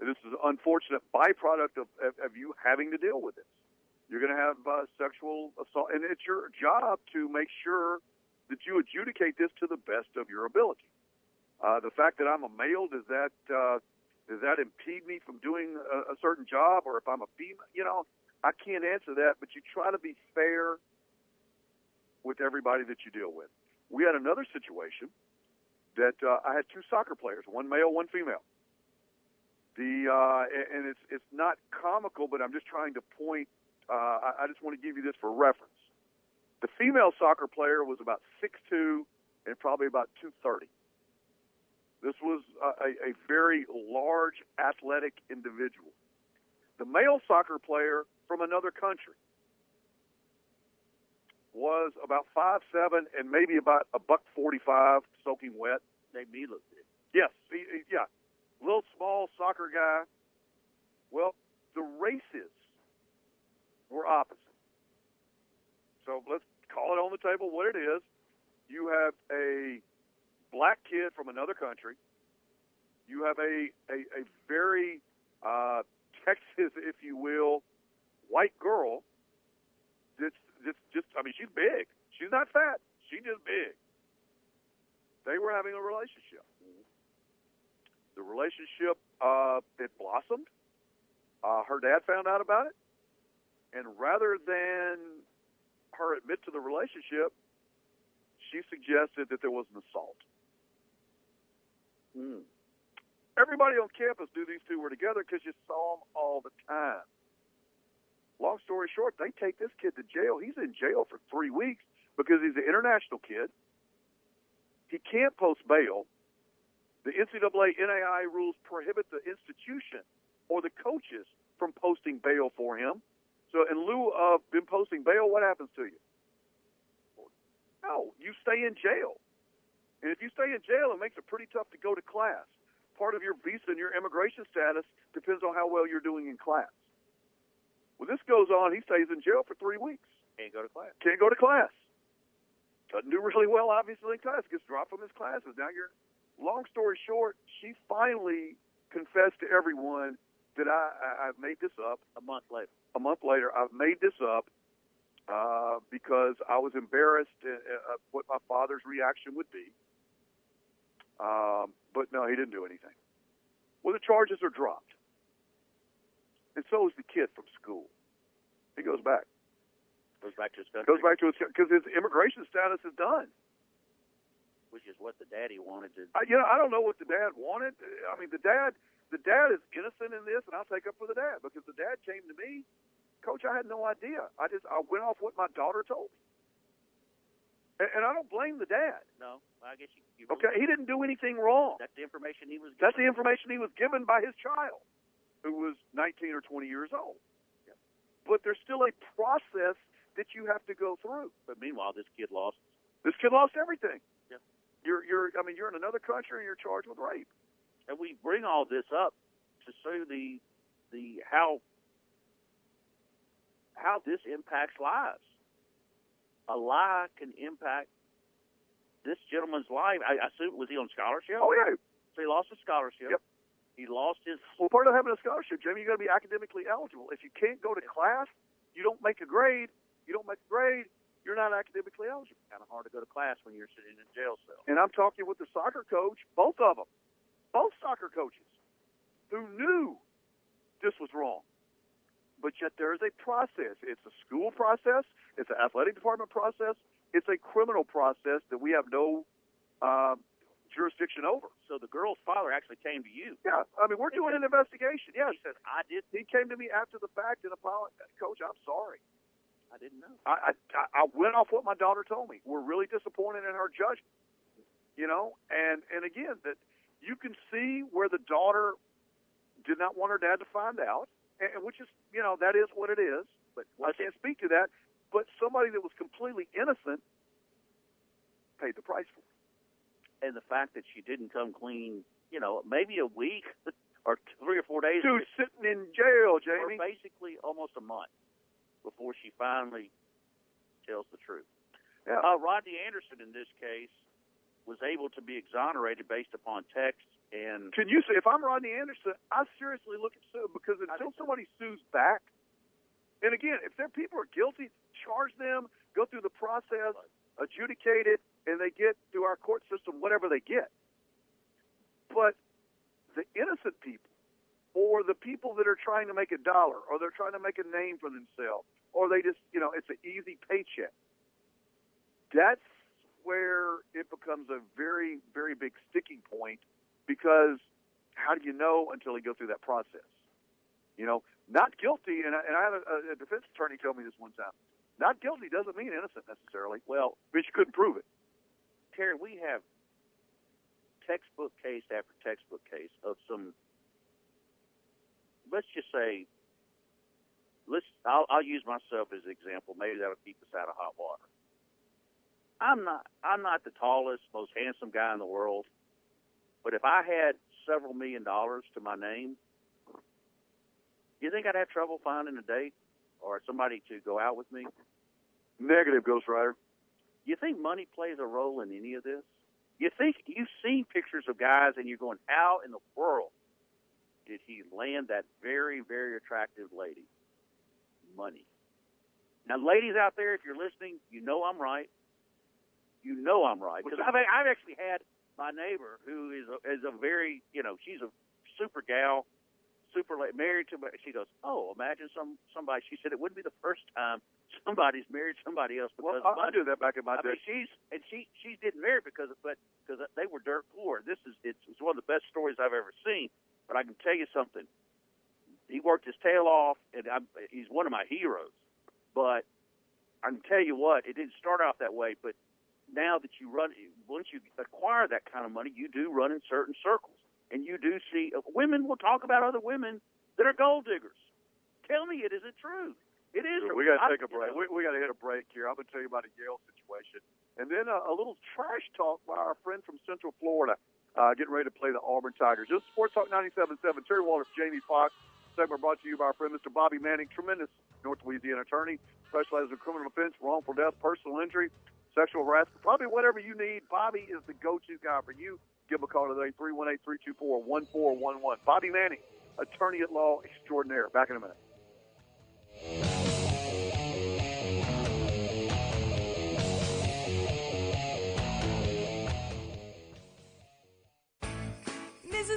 [SPEAKER 1] This is an unfortunate byproduct of, of, of you having to deal with this. You're going to have uh, sexual assault, and it's your job to make sure that you adjudicate this to the best of your ability. Uh, the fact that I'm a male does that uh, does that impede me from doing a, a certain job, or if I'm a female, you know, I can't answer that. But you try to be fair with everybody that you deal with. We had another situation that uh, I had two soccer players, one male, one female. The uh, and- it's it's not comical, but I'm just trying to point. Uh, I, I just want to give you this for reference. The female soccer player was about six two and probably about two thirty. This was a, a, very large athletic individual. The male soccer player from another country was about five seven and maybe about a buck forty five, soaking wet.
[SPEAKER 2] Made me look.
[SPEAKER 1] Yes, he, he- yeah, little small soccer guy. Well, the races were opposite. So let's call it on the table what it is. You have a black kid from another country. You have a a, a very uh, Texas, if you will, white girl. That's just just I mean she's big. She's not fat. She's just big. They were having a relationship. The relationship uh, it blossomed. Uh, her dad found out about it, and rather than her admit to the relationship, she suggested that there was an assault.
[SPEAKER 2] Hmm.
[SPEAKER 1] Everybody on campus knew these two were together because you saw them all the time. Long story short, they take this kid to jail. He's in jail for three weeks because he's an international kid. He can't post bail. The NCAA NAIA rules prohibit the institution or the coaches from posting bail for him. So, in lieu of them posting bail, what happens to you? No, you stay in jail. And if you stay in jail, it makes it pretty tough to go to class. Part of your visa and your immigration status depends on how well you're doing in class. When this goes on, he stays in jail for three weeks.
[SPEAKER 2] Can't go to class.
[SPEAKER 1] Can't go to class. Doesn't do really well, obviously, in class. Gets dropped from his classes. Now you're. Long story short, she finally confessed to everyone that I, I I've made this up.
[SPEAKER 2] A month later.
[SPEAKER 1] A month later, I've made this up uh, because I was embarrassed at, at what my father's reaction would be. Um, but no, he didn't do anything. Well, the charges are dropped, and so is the kid from school. He goes back.
[SPEAKER 2] Goes back to his country.
[SPEAKER 1] Goes back to his because his immigration status is done.
[SPEAKER 2] Which is what the daddy wanted to.
[SPEAKER 1] I, you know, I don't know what the dad wanted. I mean, the dad, the dad is innocent in this, and I'll take up for the dad because the dad came to me Coach, I had no idea. I just I went off what my daughter told me, and, and I don't blame the dad.
[SPEAKER 2] No, I guess you. you
[SPEAKER 1] Okay, he didn't do anything wrong.
[SPEAKER 2] That's the information he was.
[SPEAKER 1] That's the information he was given by his child, who was 19 or 20 years old. But there's still a process that you have to go through.
[SPEAKER 2] But meanwhile, this kid lost.
[SPEAKER 1] This kid lost everything. You're, you're. I mean, you're in another country and you're charged with rape.
[SPEAKER 2] And we bring all this up to show the the how how this impacts lives. A lie can impact this gentleman's life. I, I assume was he on scholarship?
[SPEAKER 1] Oh yeah.
[SPEAKER 2] So he lost his scholarship.
[SPEAKER 1] Yep.
[SPEAKER 2] He lost his.
[SPEAKER 1] Well, part of having a scholarship, Jamie, you got to be academically eligible. If you can't go to class, you don't make a grade. You don't make a grade. You're not academically eligible.
[SPEAKER 2] Kind of hard to go to class when you're sitting in a jail cell.
[SPEAKER 1] And I'm talking with the soccer coach, both of them, both soccer coaches, who knew this was wrong. But yet there is a process. It's a school process. It's an athletic department process. It's a criminal process that we have no uh, jurisdiction over.
[SPEAKER 2] So the girl's father actually came to you.
[SPEAKER 1] Yeah, I mean we're doing an investigation. Yes,
[SPEAKER 2] He says, "I did.
[SPEAKER 1] he came to me after the fact and apologized. Coach, I'm sorry.
[SPEAKER 2] I didn't know."
[SPEAKER 1] I, I I went off what my daughter told me. We're really disappointed in her judgment. You know, and and again that you can see where the daughter did not want her dad to find out, and which is you know that is what it is. But I can't speak to that. But somebody that was completely innocent paid the price for it.
[SPEAKER 2] And the fact that she didn't come clean, you know, maybe a week or three or four days.
[SPEAKER 1] Dude, sitting in jail,
[SPEAKER 2] or
[SPEAKER 1] Jamie.
[SPEAKER 2] basically almost a month before she finally tells the truth.
[SPEAKER 1] Yeah.
[SPEAKER 2] Uh, Rodney Anderson in this case was able to be exonerated based upon text and
[SPEAKER 1] Can you say if I'm Rodney Anderson, I seriously look at sue because until somebody sues back, and again, if their people are guilty, charge them, go through the process, adjudicate it, and they get through our court system whatever they get. But the innocent people, or the people that are trying to make a dollar, or they're trying to make a name for themselves, or they just, you know, it's an easy paycheck. That's where it becomes a very, very big sticking point because how do you know until you go through that process? You know, not guilty, and I, and I had a, a defense attorney tell me this one time. Not guilty doesn't mean innocent necessarily.
[SPEAKER 2] well,
[SPEAKER 1] but you couldn't prove it.
[SPEAKER 2] Terry, we have textbook case after textbook case of some. Let's just say, let's. I'll, I'll use myself as an example. Maybe that'll keep us out of hot water. I'm not. I'm not the tallest, most handsome guy in the world, but if I had several million dollars to my name, do you think I'd have trouble finding a date or somebody to go out with me?
[SPEAKER 1] Negative, Ghost Rider.
[SPEAKER 2] You think money plays a role in any of this? You think you've seen pictures of guys and you're going, how in the world did he land that very, very attractive lady? Money. Now, ladies out there, if you're listening, you know I'm right. You know I'm right because I've I've actually had my neighbor who is a, is a very you know she's a super gal, super la- married to. She goes, oh, imagine some somebody. She said it wouldn't be the first time somebody's married somebody else because
[SPEAKER 1] Well, I, I do that back in my
[SPEAKER 2] I
[SPEAKER 1] day.
[SPEAKER 2] mean, she's and she she didn't marry because of, but because they were dirt poor. This is it's, it's one of the best stories I've ever seen. But I can tell you something. He worked his tail off, and I'm, he's one of my heroes. But I can tell you what, it didn't start off that way. But now that you run, once you acquire that kind of money, you do run in certain circles, and you do see uh, women will talk about other women that are gold diggers. Tell me, it isn't true. It is.
[SPEAKER 1] We got to take a break. We, we got to hit a break here. I'm going to tell you about a Yale situation, and then a, a little trash talk by our friend from Central Florida, uh, getting ready to play the Auburn Tigers. This is Sports Talk 97.7. Terry Waldrop, Jamie Fox. Segment brought to you by our friend Mr. Bobby Manning, tremendous North Louisiana attorney, specializes in criminal offense, wrongful death, personal injury, sexual harassment, probably whatever you need. Bobby is the go-to guy for you. Give him a call today, 318-324-1411. Bobby Manning, attorney at law extraordinaire. Back in a minute.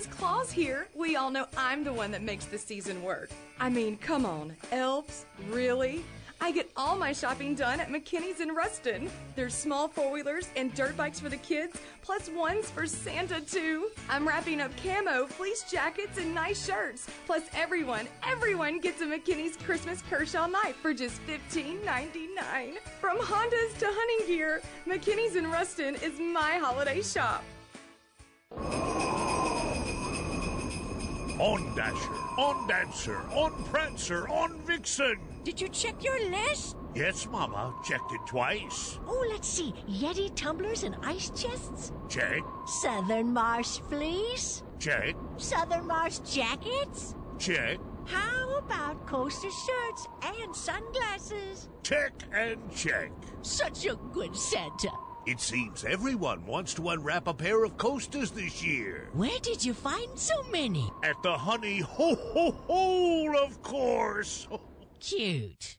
[SPEAKER 16] Mrs. Claus here. We all know I'm the one that makes the season work. I mean, come on, elves? Really? I get all my shopping done at McKinney's in Ruston. There's small four wheelers and dirt bikes for the kids, plus ones for Santa, too. I'm wrapping up camo, fleece jackets, and nice shirts. Plus, everyone, everyone gets a McKinney's Christmas Kershaw knife for just $15.99. From Hondas to hunting gear, McKinney's in Ruston is my holiday shop.
[SPEAKER 17] On Dasher, on Dancer, on Prancer, on Vixen.
[SPEAKER 18] Did you check your list?
[SPEAKER 17] Yes, Mama, checked it twice.
[SPEAKER 18] Oh, let's see. Yeti tumblers and ice chests?
[SPEAKER 17] Check,
[SPEAKER 18] Southern Marsh fleece?
[SPEAKER 17] check,
[SPEAKER 18] Southern Marsh jackets?
[SPEAKER 17] check,
[SPEAKER 18] How about Costa shirts and sunglasses?
[SPEAKER 17] check, and check.
[SPEAKER 18] Such a good Santa.
[SPEAKER 17] It seems everyone wants to unwrap a pair of Costas this year.
[SPEAKER 18] Where did you find so many?
[SPEAKER 17] At the Honey Ho Ho Hole, of course.
[SPEAKER 18] Cute.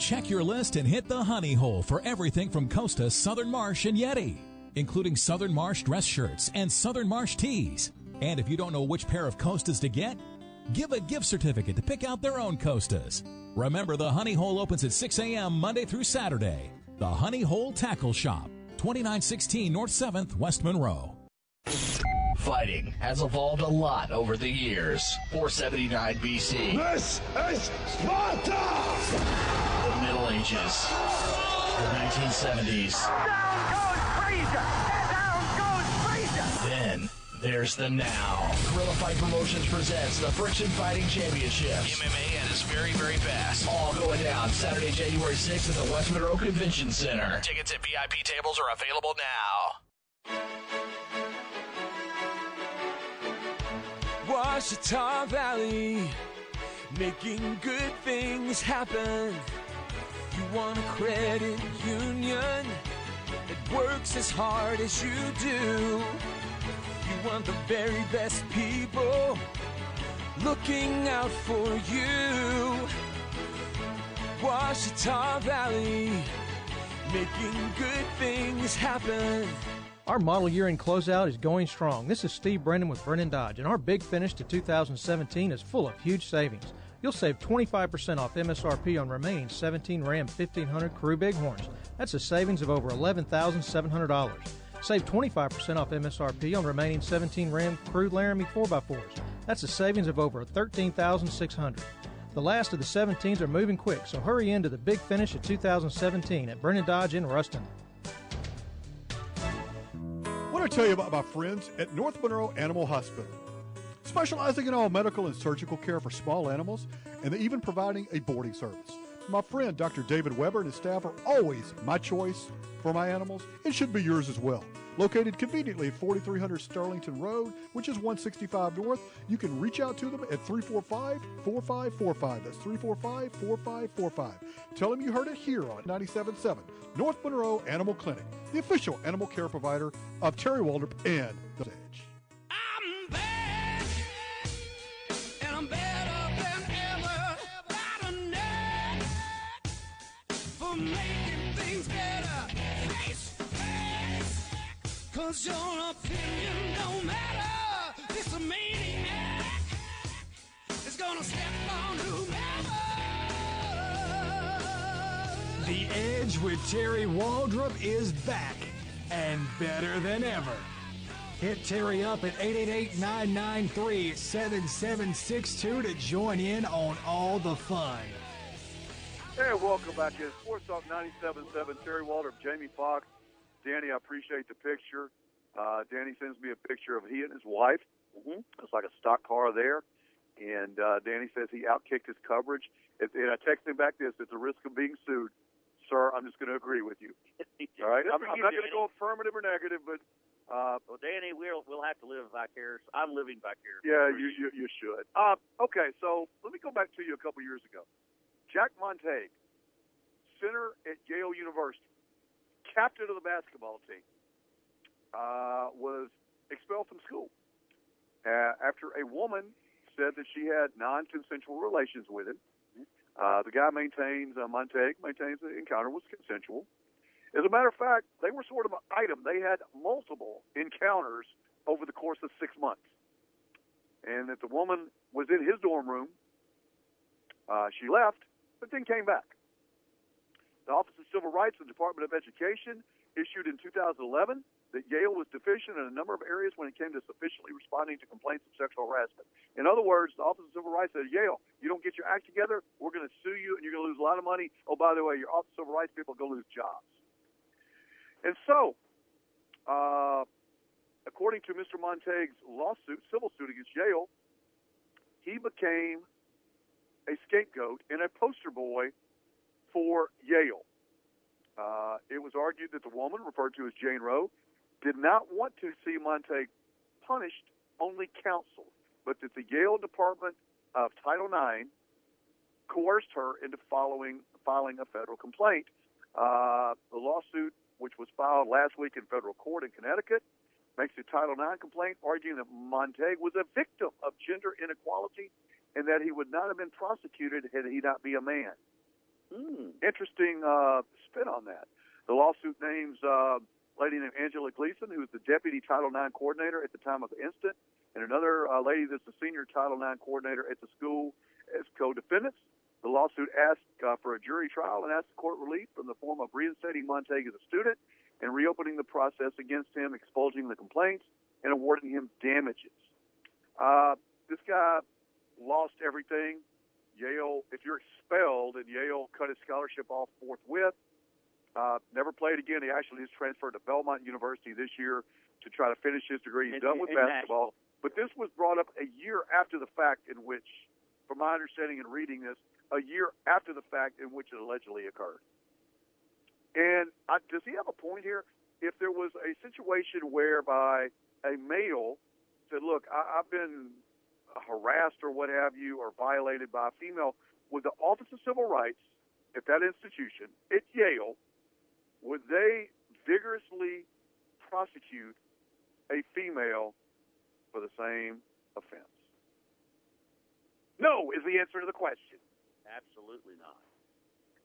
[SPEAKER 19] Check your list and hit the honey hole for everything from Costa, Southern Marsh, and Yeti, including Southern Marsh dress shirts and Southern Marsh tees. And if you don't know which pair of Costas to get, give a gift certificate to pick out their own Costas. Remember, the honey hole opens at 6 a.m. Monday through Saturday. The Honey Hole Tackle Shop, 2916 North 7th, West Monroe.
[SPEAKER 20] Fighting has evolved a lot over the years. 479 BC.
[SPEAKER 17] This is Sparta!
[SPEAKER 20] The Middle Ages. The 1970s. Then there's the now. Gorilla Fight Promotions presents the Friction Fighting Championship. MMA at its very, very best. All going down Saturday, January 6th at the West Monroe Convention Center. Tickets at VIP tables are available now.
[SPEAKER 6] Ouachita Valley, making good things happen. You want a credit union that works as hard as you do. You want the very best people looking out for you. Ouachita Valley, making good things happen.
[SPEAKER 8] Our model year end closeout is going strong. This is Steve Brennan with Brennan Dodge, and our big finish to 2017 is full of huge savings. You'll save 25% off MSRP on remaining 17 Ram 1500 Crew Bighorns. That's a savings of over $11,700. Save 25% off MSRP on remaining 17 Ram Crew Laramie 4x4s. That's a savings of over 13,600. The last of the 17s are moving quick, so hurry into the big finish of 2017 at Brennan Dodge in Ruston.
[SPEAKER 9] I want to tell you about my friends at North Monroe Animal Hospital. Specializing in all medical and surgical care for small animals, and even providing a boarding service. My friend Dr. David Weber and his staff are always my choice for my animals. It should be yours as well. Located conveniently at 4300 Sterlington Road, which is 165 North, you can reach out to them at 345 4545. That's 345 4545. Tell them you heard it here on 97.7 North Monroe Animal Clinic, the official animal care provider of Terry Waldrop and The Edge.
[SPEAKER 6] And I'm making things better. Face, face. Cause your opinion don't matter. This maniac is gonna step on whomever.
[SPEAKER 11] The Edge with Terry Waldrop is back and better than ever. Hit Terry up at 888-993-7762 to join in on all the fun.
[SPEAKER 1] Hey, welcome back to Sports Talk 97.7. Terry Waldrop, Jamie Fox, Danny, I appreciate the picture. Uh, Danny sends me a picture of he and his wife. Mm-hmm. It's like a stock car there. And uh, Danny says he outkicked his coverage. And and I texted him back this, at the risk of being sued, sir, I'm just going to agree with you. All right? I'm, I'm
[SPEAKER 2] you,
[SPEAKER 1] not going to go affirmative or negative, but uh,
[SPEAKER 2] Well, Danny, we'll we'll have to live vicarious. I'm living vicarious.
[SPEAKER 1] Yeah, you, you you should. Uh, okay, so let me go back to you a couple years ago. Jack Montague, center at Yale University, captain of the basketball team, uh, was expelled from school uh, after a woman said that she had non-consensual relations with him. Uh, the guy maintains, uh, Montague maintains the encounter was consensual. As a matter of fact, they were sort of an item. They had multiple encounters over the course of six months. And that the woman was in his dorm room. Uh, she left, but then came back. The Office of Civil Rights the Department of Education issued in 2011 that Yale was deficient in a number of areas when it came to sufficiently responding to complaints of sexual harassment. In other words, the Office of Civil Rights said, Yale, you don't get your act together, we're going to sue you and you're going to lose a lot of money. Oh, by the way, your Office of Civil Rights people are going to lose jobs. And so, uh, according to Mr. Montague's lawsuit, civil suit against Yale, he became a scapegoat and a poster boy for Yale. Uh, it was argued that the woman, referred to as Jane Roe, did not want to see Montague punished, only counseled, but that the Yale Department of Title IX coerced her into following, filing a federal complaint. Uh, the lawsuit, which was filed last week in federal court in Connecticut, makes a Title IX complaint arguing that Montague was a victim of gender inequality and that he would not have been prosecuted had he not be a man.
[SPEAKER 2] Hmm.
[SPEAKER 1] Interesting uh, spin on that. The lawsuit names uh, a lady named Angela Gleason, who was the deputy Title IX coordinator at the time of the incident, and another uh, lady that's the senior Title IX coordinator at the school as co-defendants. The lawsuit asked uh, for a jury trial and asked the court relief from the form of reinstating Montague as a student and reopening the process against him, expulsing the complaints, and awarding him damages. Uh, this guy lost everything. Yale, if you're expelled, and Yale cut his scholarship off forthwith. Uh, never played again. He actually just transferred to Belmont University this year to try to finish his degree. He's
[SPEAKER 2] In-
[SPEAKER 1] done with basketball. But this was brought up a year after the fact, in which, from my understanding and reading this, a year after the fact in which it allegedly occurred. And uh, does he have a point here? If there was a situation whereby a male said, "Look, I, I've been harassed or what have you, or violated by a female," would the Office of Civil Rights at that institution, at Yale, would they vigorously prosecute a female for the same offense? No, is the answer to the question.
[SPEAKER 2] Absolutely not.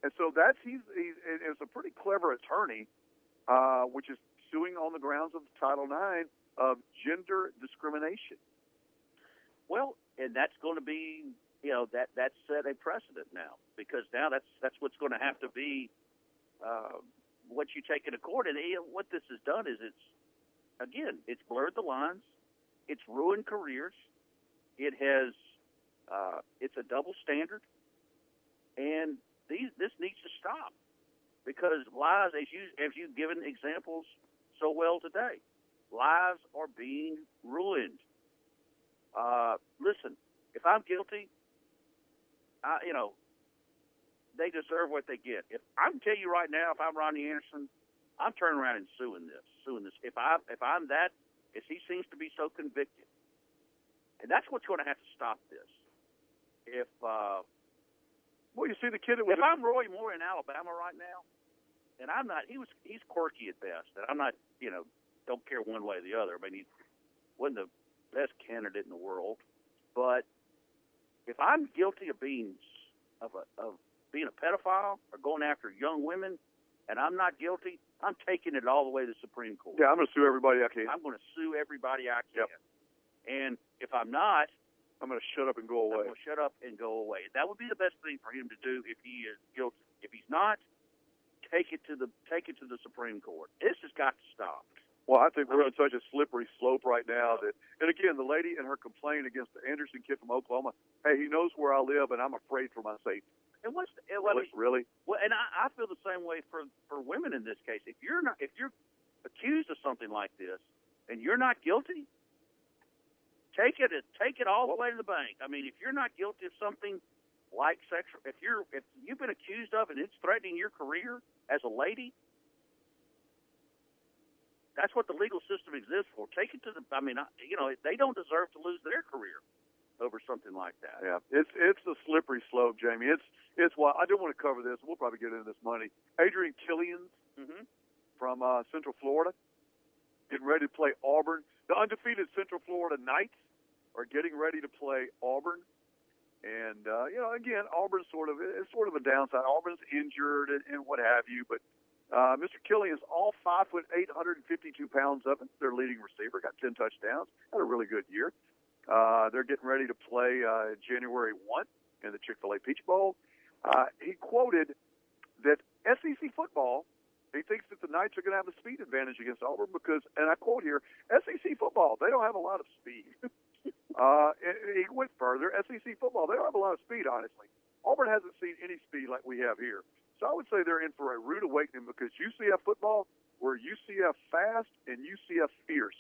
[SPEAKER 1] And so that's he's he's it's a pretty clever attorney, uh, which is suing on the grounds of Title IX of gender discrimination.
[SPEAKER 2] Well, and that's going to be, you know, that that's set a precedent now because now that's that's what's going to have to be uh, what you take into court. And you know, what this has done is it's again, it's blurred the lines, it's ruined careers, it has, uh, it's a double standard, and these this needs to stop because lies, as you as you've given examples so well today, lives are being ruined. Uh, listen, if I'm guilty, I, you know, they deserve what they get. If I can tell you right now, if I'm Rodney Anderson, I'm turning around and suing this, suing this. If I if I'm that, if he seems to be so convicted, and that's what's going to have to stop this. If uh,
[SPEAKER 1] well, you see the kid that was
[SPEAKER 2] if I'm Roy Moore in Alabama right now, and I'm not, he was he's quirky at best, and I'm not, you know, don't care one way or the other. I mean, he wasn't the best candidate in the world, but if I'm guilty of being of a, of being a pedophile or going after young women, and I'm not guilty, I'm taking it all the way to the Supreme Court.
[SPEAKER 1] Yeah, I'm going to sue everybody I can.
[SPEAKER 2] I'm going to sue everybody I can. And if I'm not,
[SPEAKER 1] I'm going to shut up and go away.
[SPEAKER 2] I'm going to shut up and go away. That would be the best thing for him to do if he is guilty. If he's not, take it to the take it to the Supreme Court. This has got to stop.
[SPEAKER 1] Well, I think we're on such a slippery slope right now that, and again, the lady in her complaint against the Anderson kid from Oklahoma, hey, he knows where I live, and I'm afraid for my safety.
[SPEAKER 2] And what's the, and what,
[SPEAKER 1] Really? really?
[SPEAKER 2] Well, and I, I feel the same way for for women in this case. If you're not, if you're accused of something like this, and you're not guilty, take it take it all the way to the bank. I mean, if you're not guilty of something like sexual, if you're if you've been accused of and it's threatening your career as a lady, that's what the legal system exists for. Take it to the. I mean, I, you know, they don't deserve to lose their career over something like that.
[SPEAKER 1] Yeah, it's it's a slippery slope, Jamie. It's it's why I do want to cover this. We'll probably get into this money. Adrian Killian
[SPEAKER 2] Mm-hmm.
[SPEAKER 1] from uh, Central Florida, getting ready to play Auburn. The undefeated Central Florida Knights are getting ready to play Auburn. And uh, you know, again, Auburn's sort of it's sort of a downside. Auburn's injured and, and what have you, but uh, Mr. is all five foot eight, 152 pounds of it. Their leading receiver got ten touchdowns. Had a really good year. Uh, they're getting ready to play uh, January one in the Chick Fil A Peach Bowl. Uh, he quoted that SEC football, he thinks that the Knights are going to have a speed advantage against Auburn because, and I quote here, SEC football, they don't have a lot of speed. uh, he went further, SEC football, they don't have a lot of speed, honestly. Auburn hasn't seen any speed like we have here. So I would say they're in for a rude awakening because UCF football, where UCF fast and UCF fierce,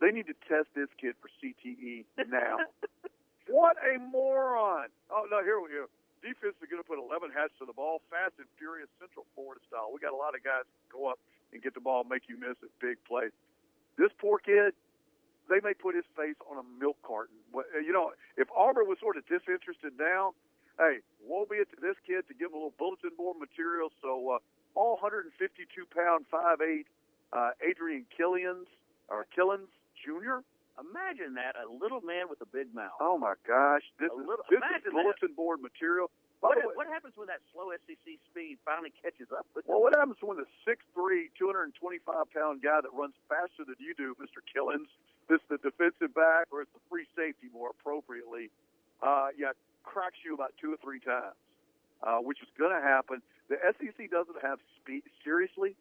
[SPEAKER 1] they need to test this kid for CTE now. what a moron! Oh no, here we go. Defense is going to put 11 hats to the ball, fast and furious Central Florida style. We got a lot of guys go up and get the ball, make you miss it, big plays. This poor kid, they may put his face on a milk carton. You know, if Auburn was sort of disinterested now, hey, woe be it to this kid to give him a little bulletin board material. So uh, all 152 pound, 5'8", uh, Adrian Killians or Killins Jr.
[SPEAKER 2] Imagine that, a little man with a big mouth.
[SPEAKER 1] Oh my gosh, this
[SPEAKER 2] A
[SPEAKER 1] is
[SPEAKER 2] little-
[SPEAKER 1] this is
[SPEAKER 2] imagine that.
[SPEAKER 1] bulletin board material.
[SPEAKER 2] What,
[SPEAKER 1] way,
[SPEAKER 2] what happens when that slow SEC speed finally catches up with
[SPEAKER 1] well, what happens when the 6'3", 225 pound guy that runs faster than you do, Mr. Killins, this the defensive back or it's the free safety more appropriately, uh, yeah, cracks you about two or three times, uh, which is going to happen. The SEC doesn't have speed. Seriously,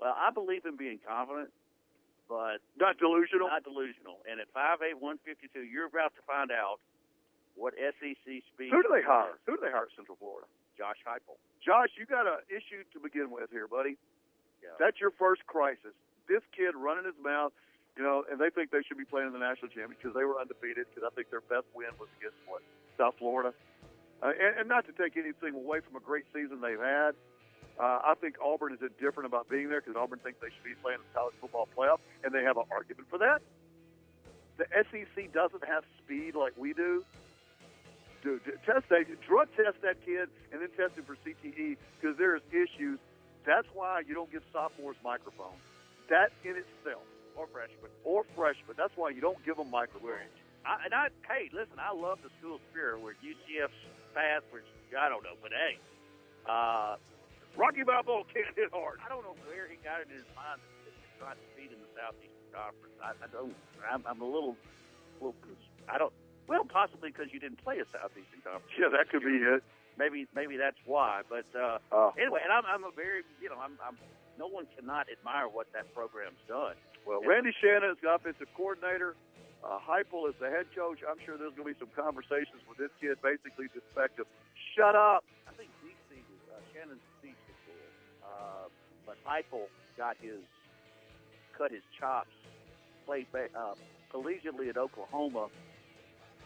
[SPEAKER 2] Well, I believe in being confident, but
[SPEAKER 1] not delusional.
[SPEAKER 2] Not delusional. And at 5'8", 152, you're about to find out what SEC speed.
[SPEAKER 1] Who do they hire? Who do they hire at Central Florida?
[SPEAKER 2] Josh Heupel.
[SPEAKER 1] Josh, you got an issue to begin with here, buddy.
[SPEAKER 2] Yeah.
[SPEAKER 1] That's your first crisis. This kid running his mouth, you know, and they think they should be playing in the national championship because they were undefeated. Because I think their best win was against what South Florida, uh, and, and not to take anything away from a great season they've had. Uh, I think Auburn is indifferent about being there because Auburn thinks they should be playing in the college football playoff, and they have an argument for that. The SEC doesn't have speed like we do. Dude, test that, drug test that kid, and then test him for CTE because there's issues. That's why you don't give sophomores microphones. That in itself,
[SPEAKER 2] Or freshman.
[SPEAKER 1] or freshmen. That's why you don't give them microphones.
[SPEAKER 2] I, and I, hey, listen, I love the school spirit where UCF's fast, which I don't know, but hey, uh,
[SPEAKER 1] Rocky Balboa can't hit hard.
[SPEAKER 2] I don't know where he got it in his mind to try to beat in the Southeastern Conference. I, I don't. I'm, I'm a little, little. I don't. Well, possibly because you didn't play a Southeastern Conference.
[SPEAKER 1] Yeah, that could be it.
[SPEAKER 2] Maybe, maybe that's why. But uh,
[SPEAKER 1] Oh.
[SPEAKER 2] anyway, and I'm, I'm a very, you know, I'm, I'm. No one cannot admire what that program's done.
[SPEAKER 1] Well,
[SPEAKER 2] And-
[SPEAKER 1] Randy Shannon is the offensive coordinator. Uh, Heupel is the head coach. I'm sure there's going to be some conversations with this kid, basically him. Shut up.
[SPEAKER 2] I think DC was uh, Shannon's uh, but Heupel got his cut his chops, played uh, collegiately at Oklahoma,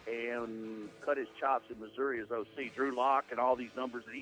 [SPEAKER 2] and cut his chops in Missouri as OC. Drew Lock and all these numbers that he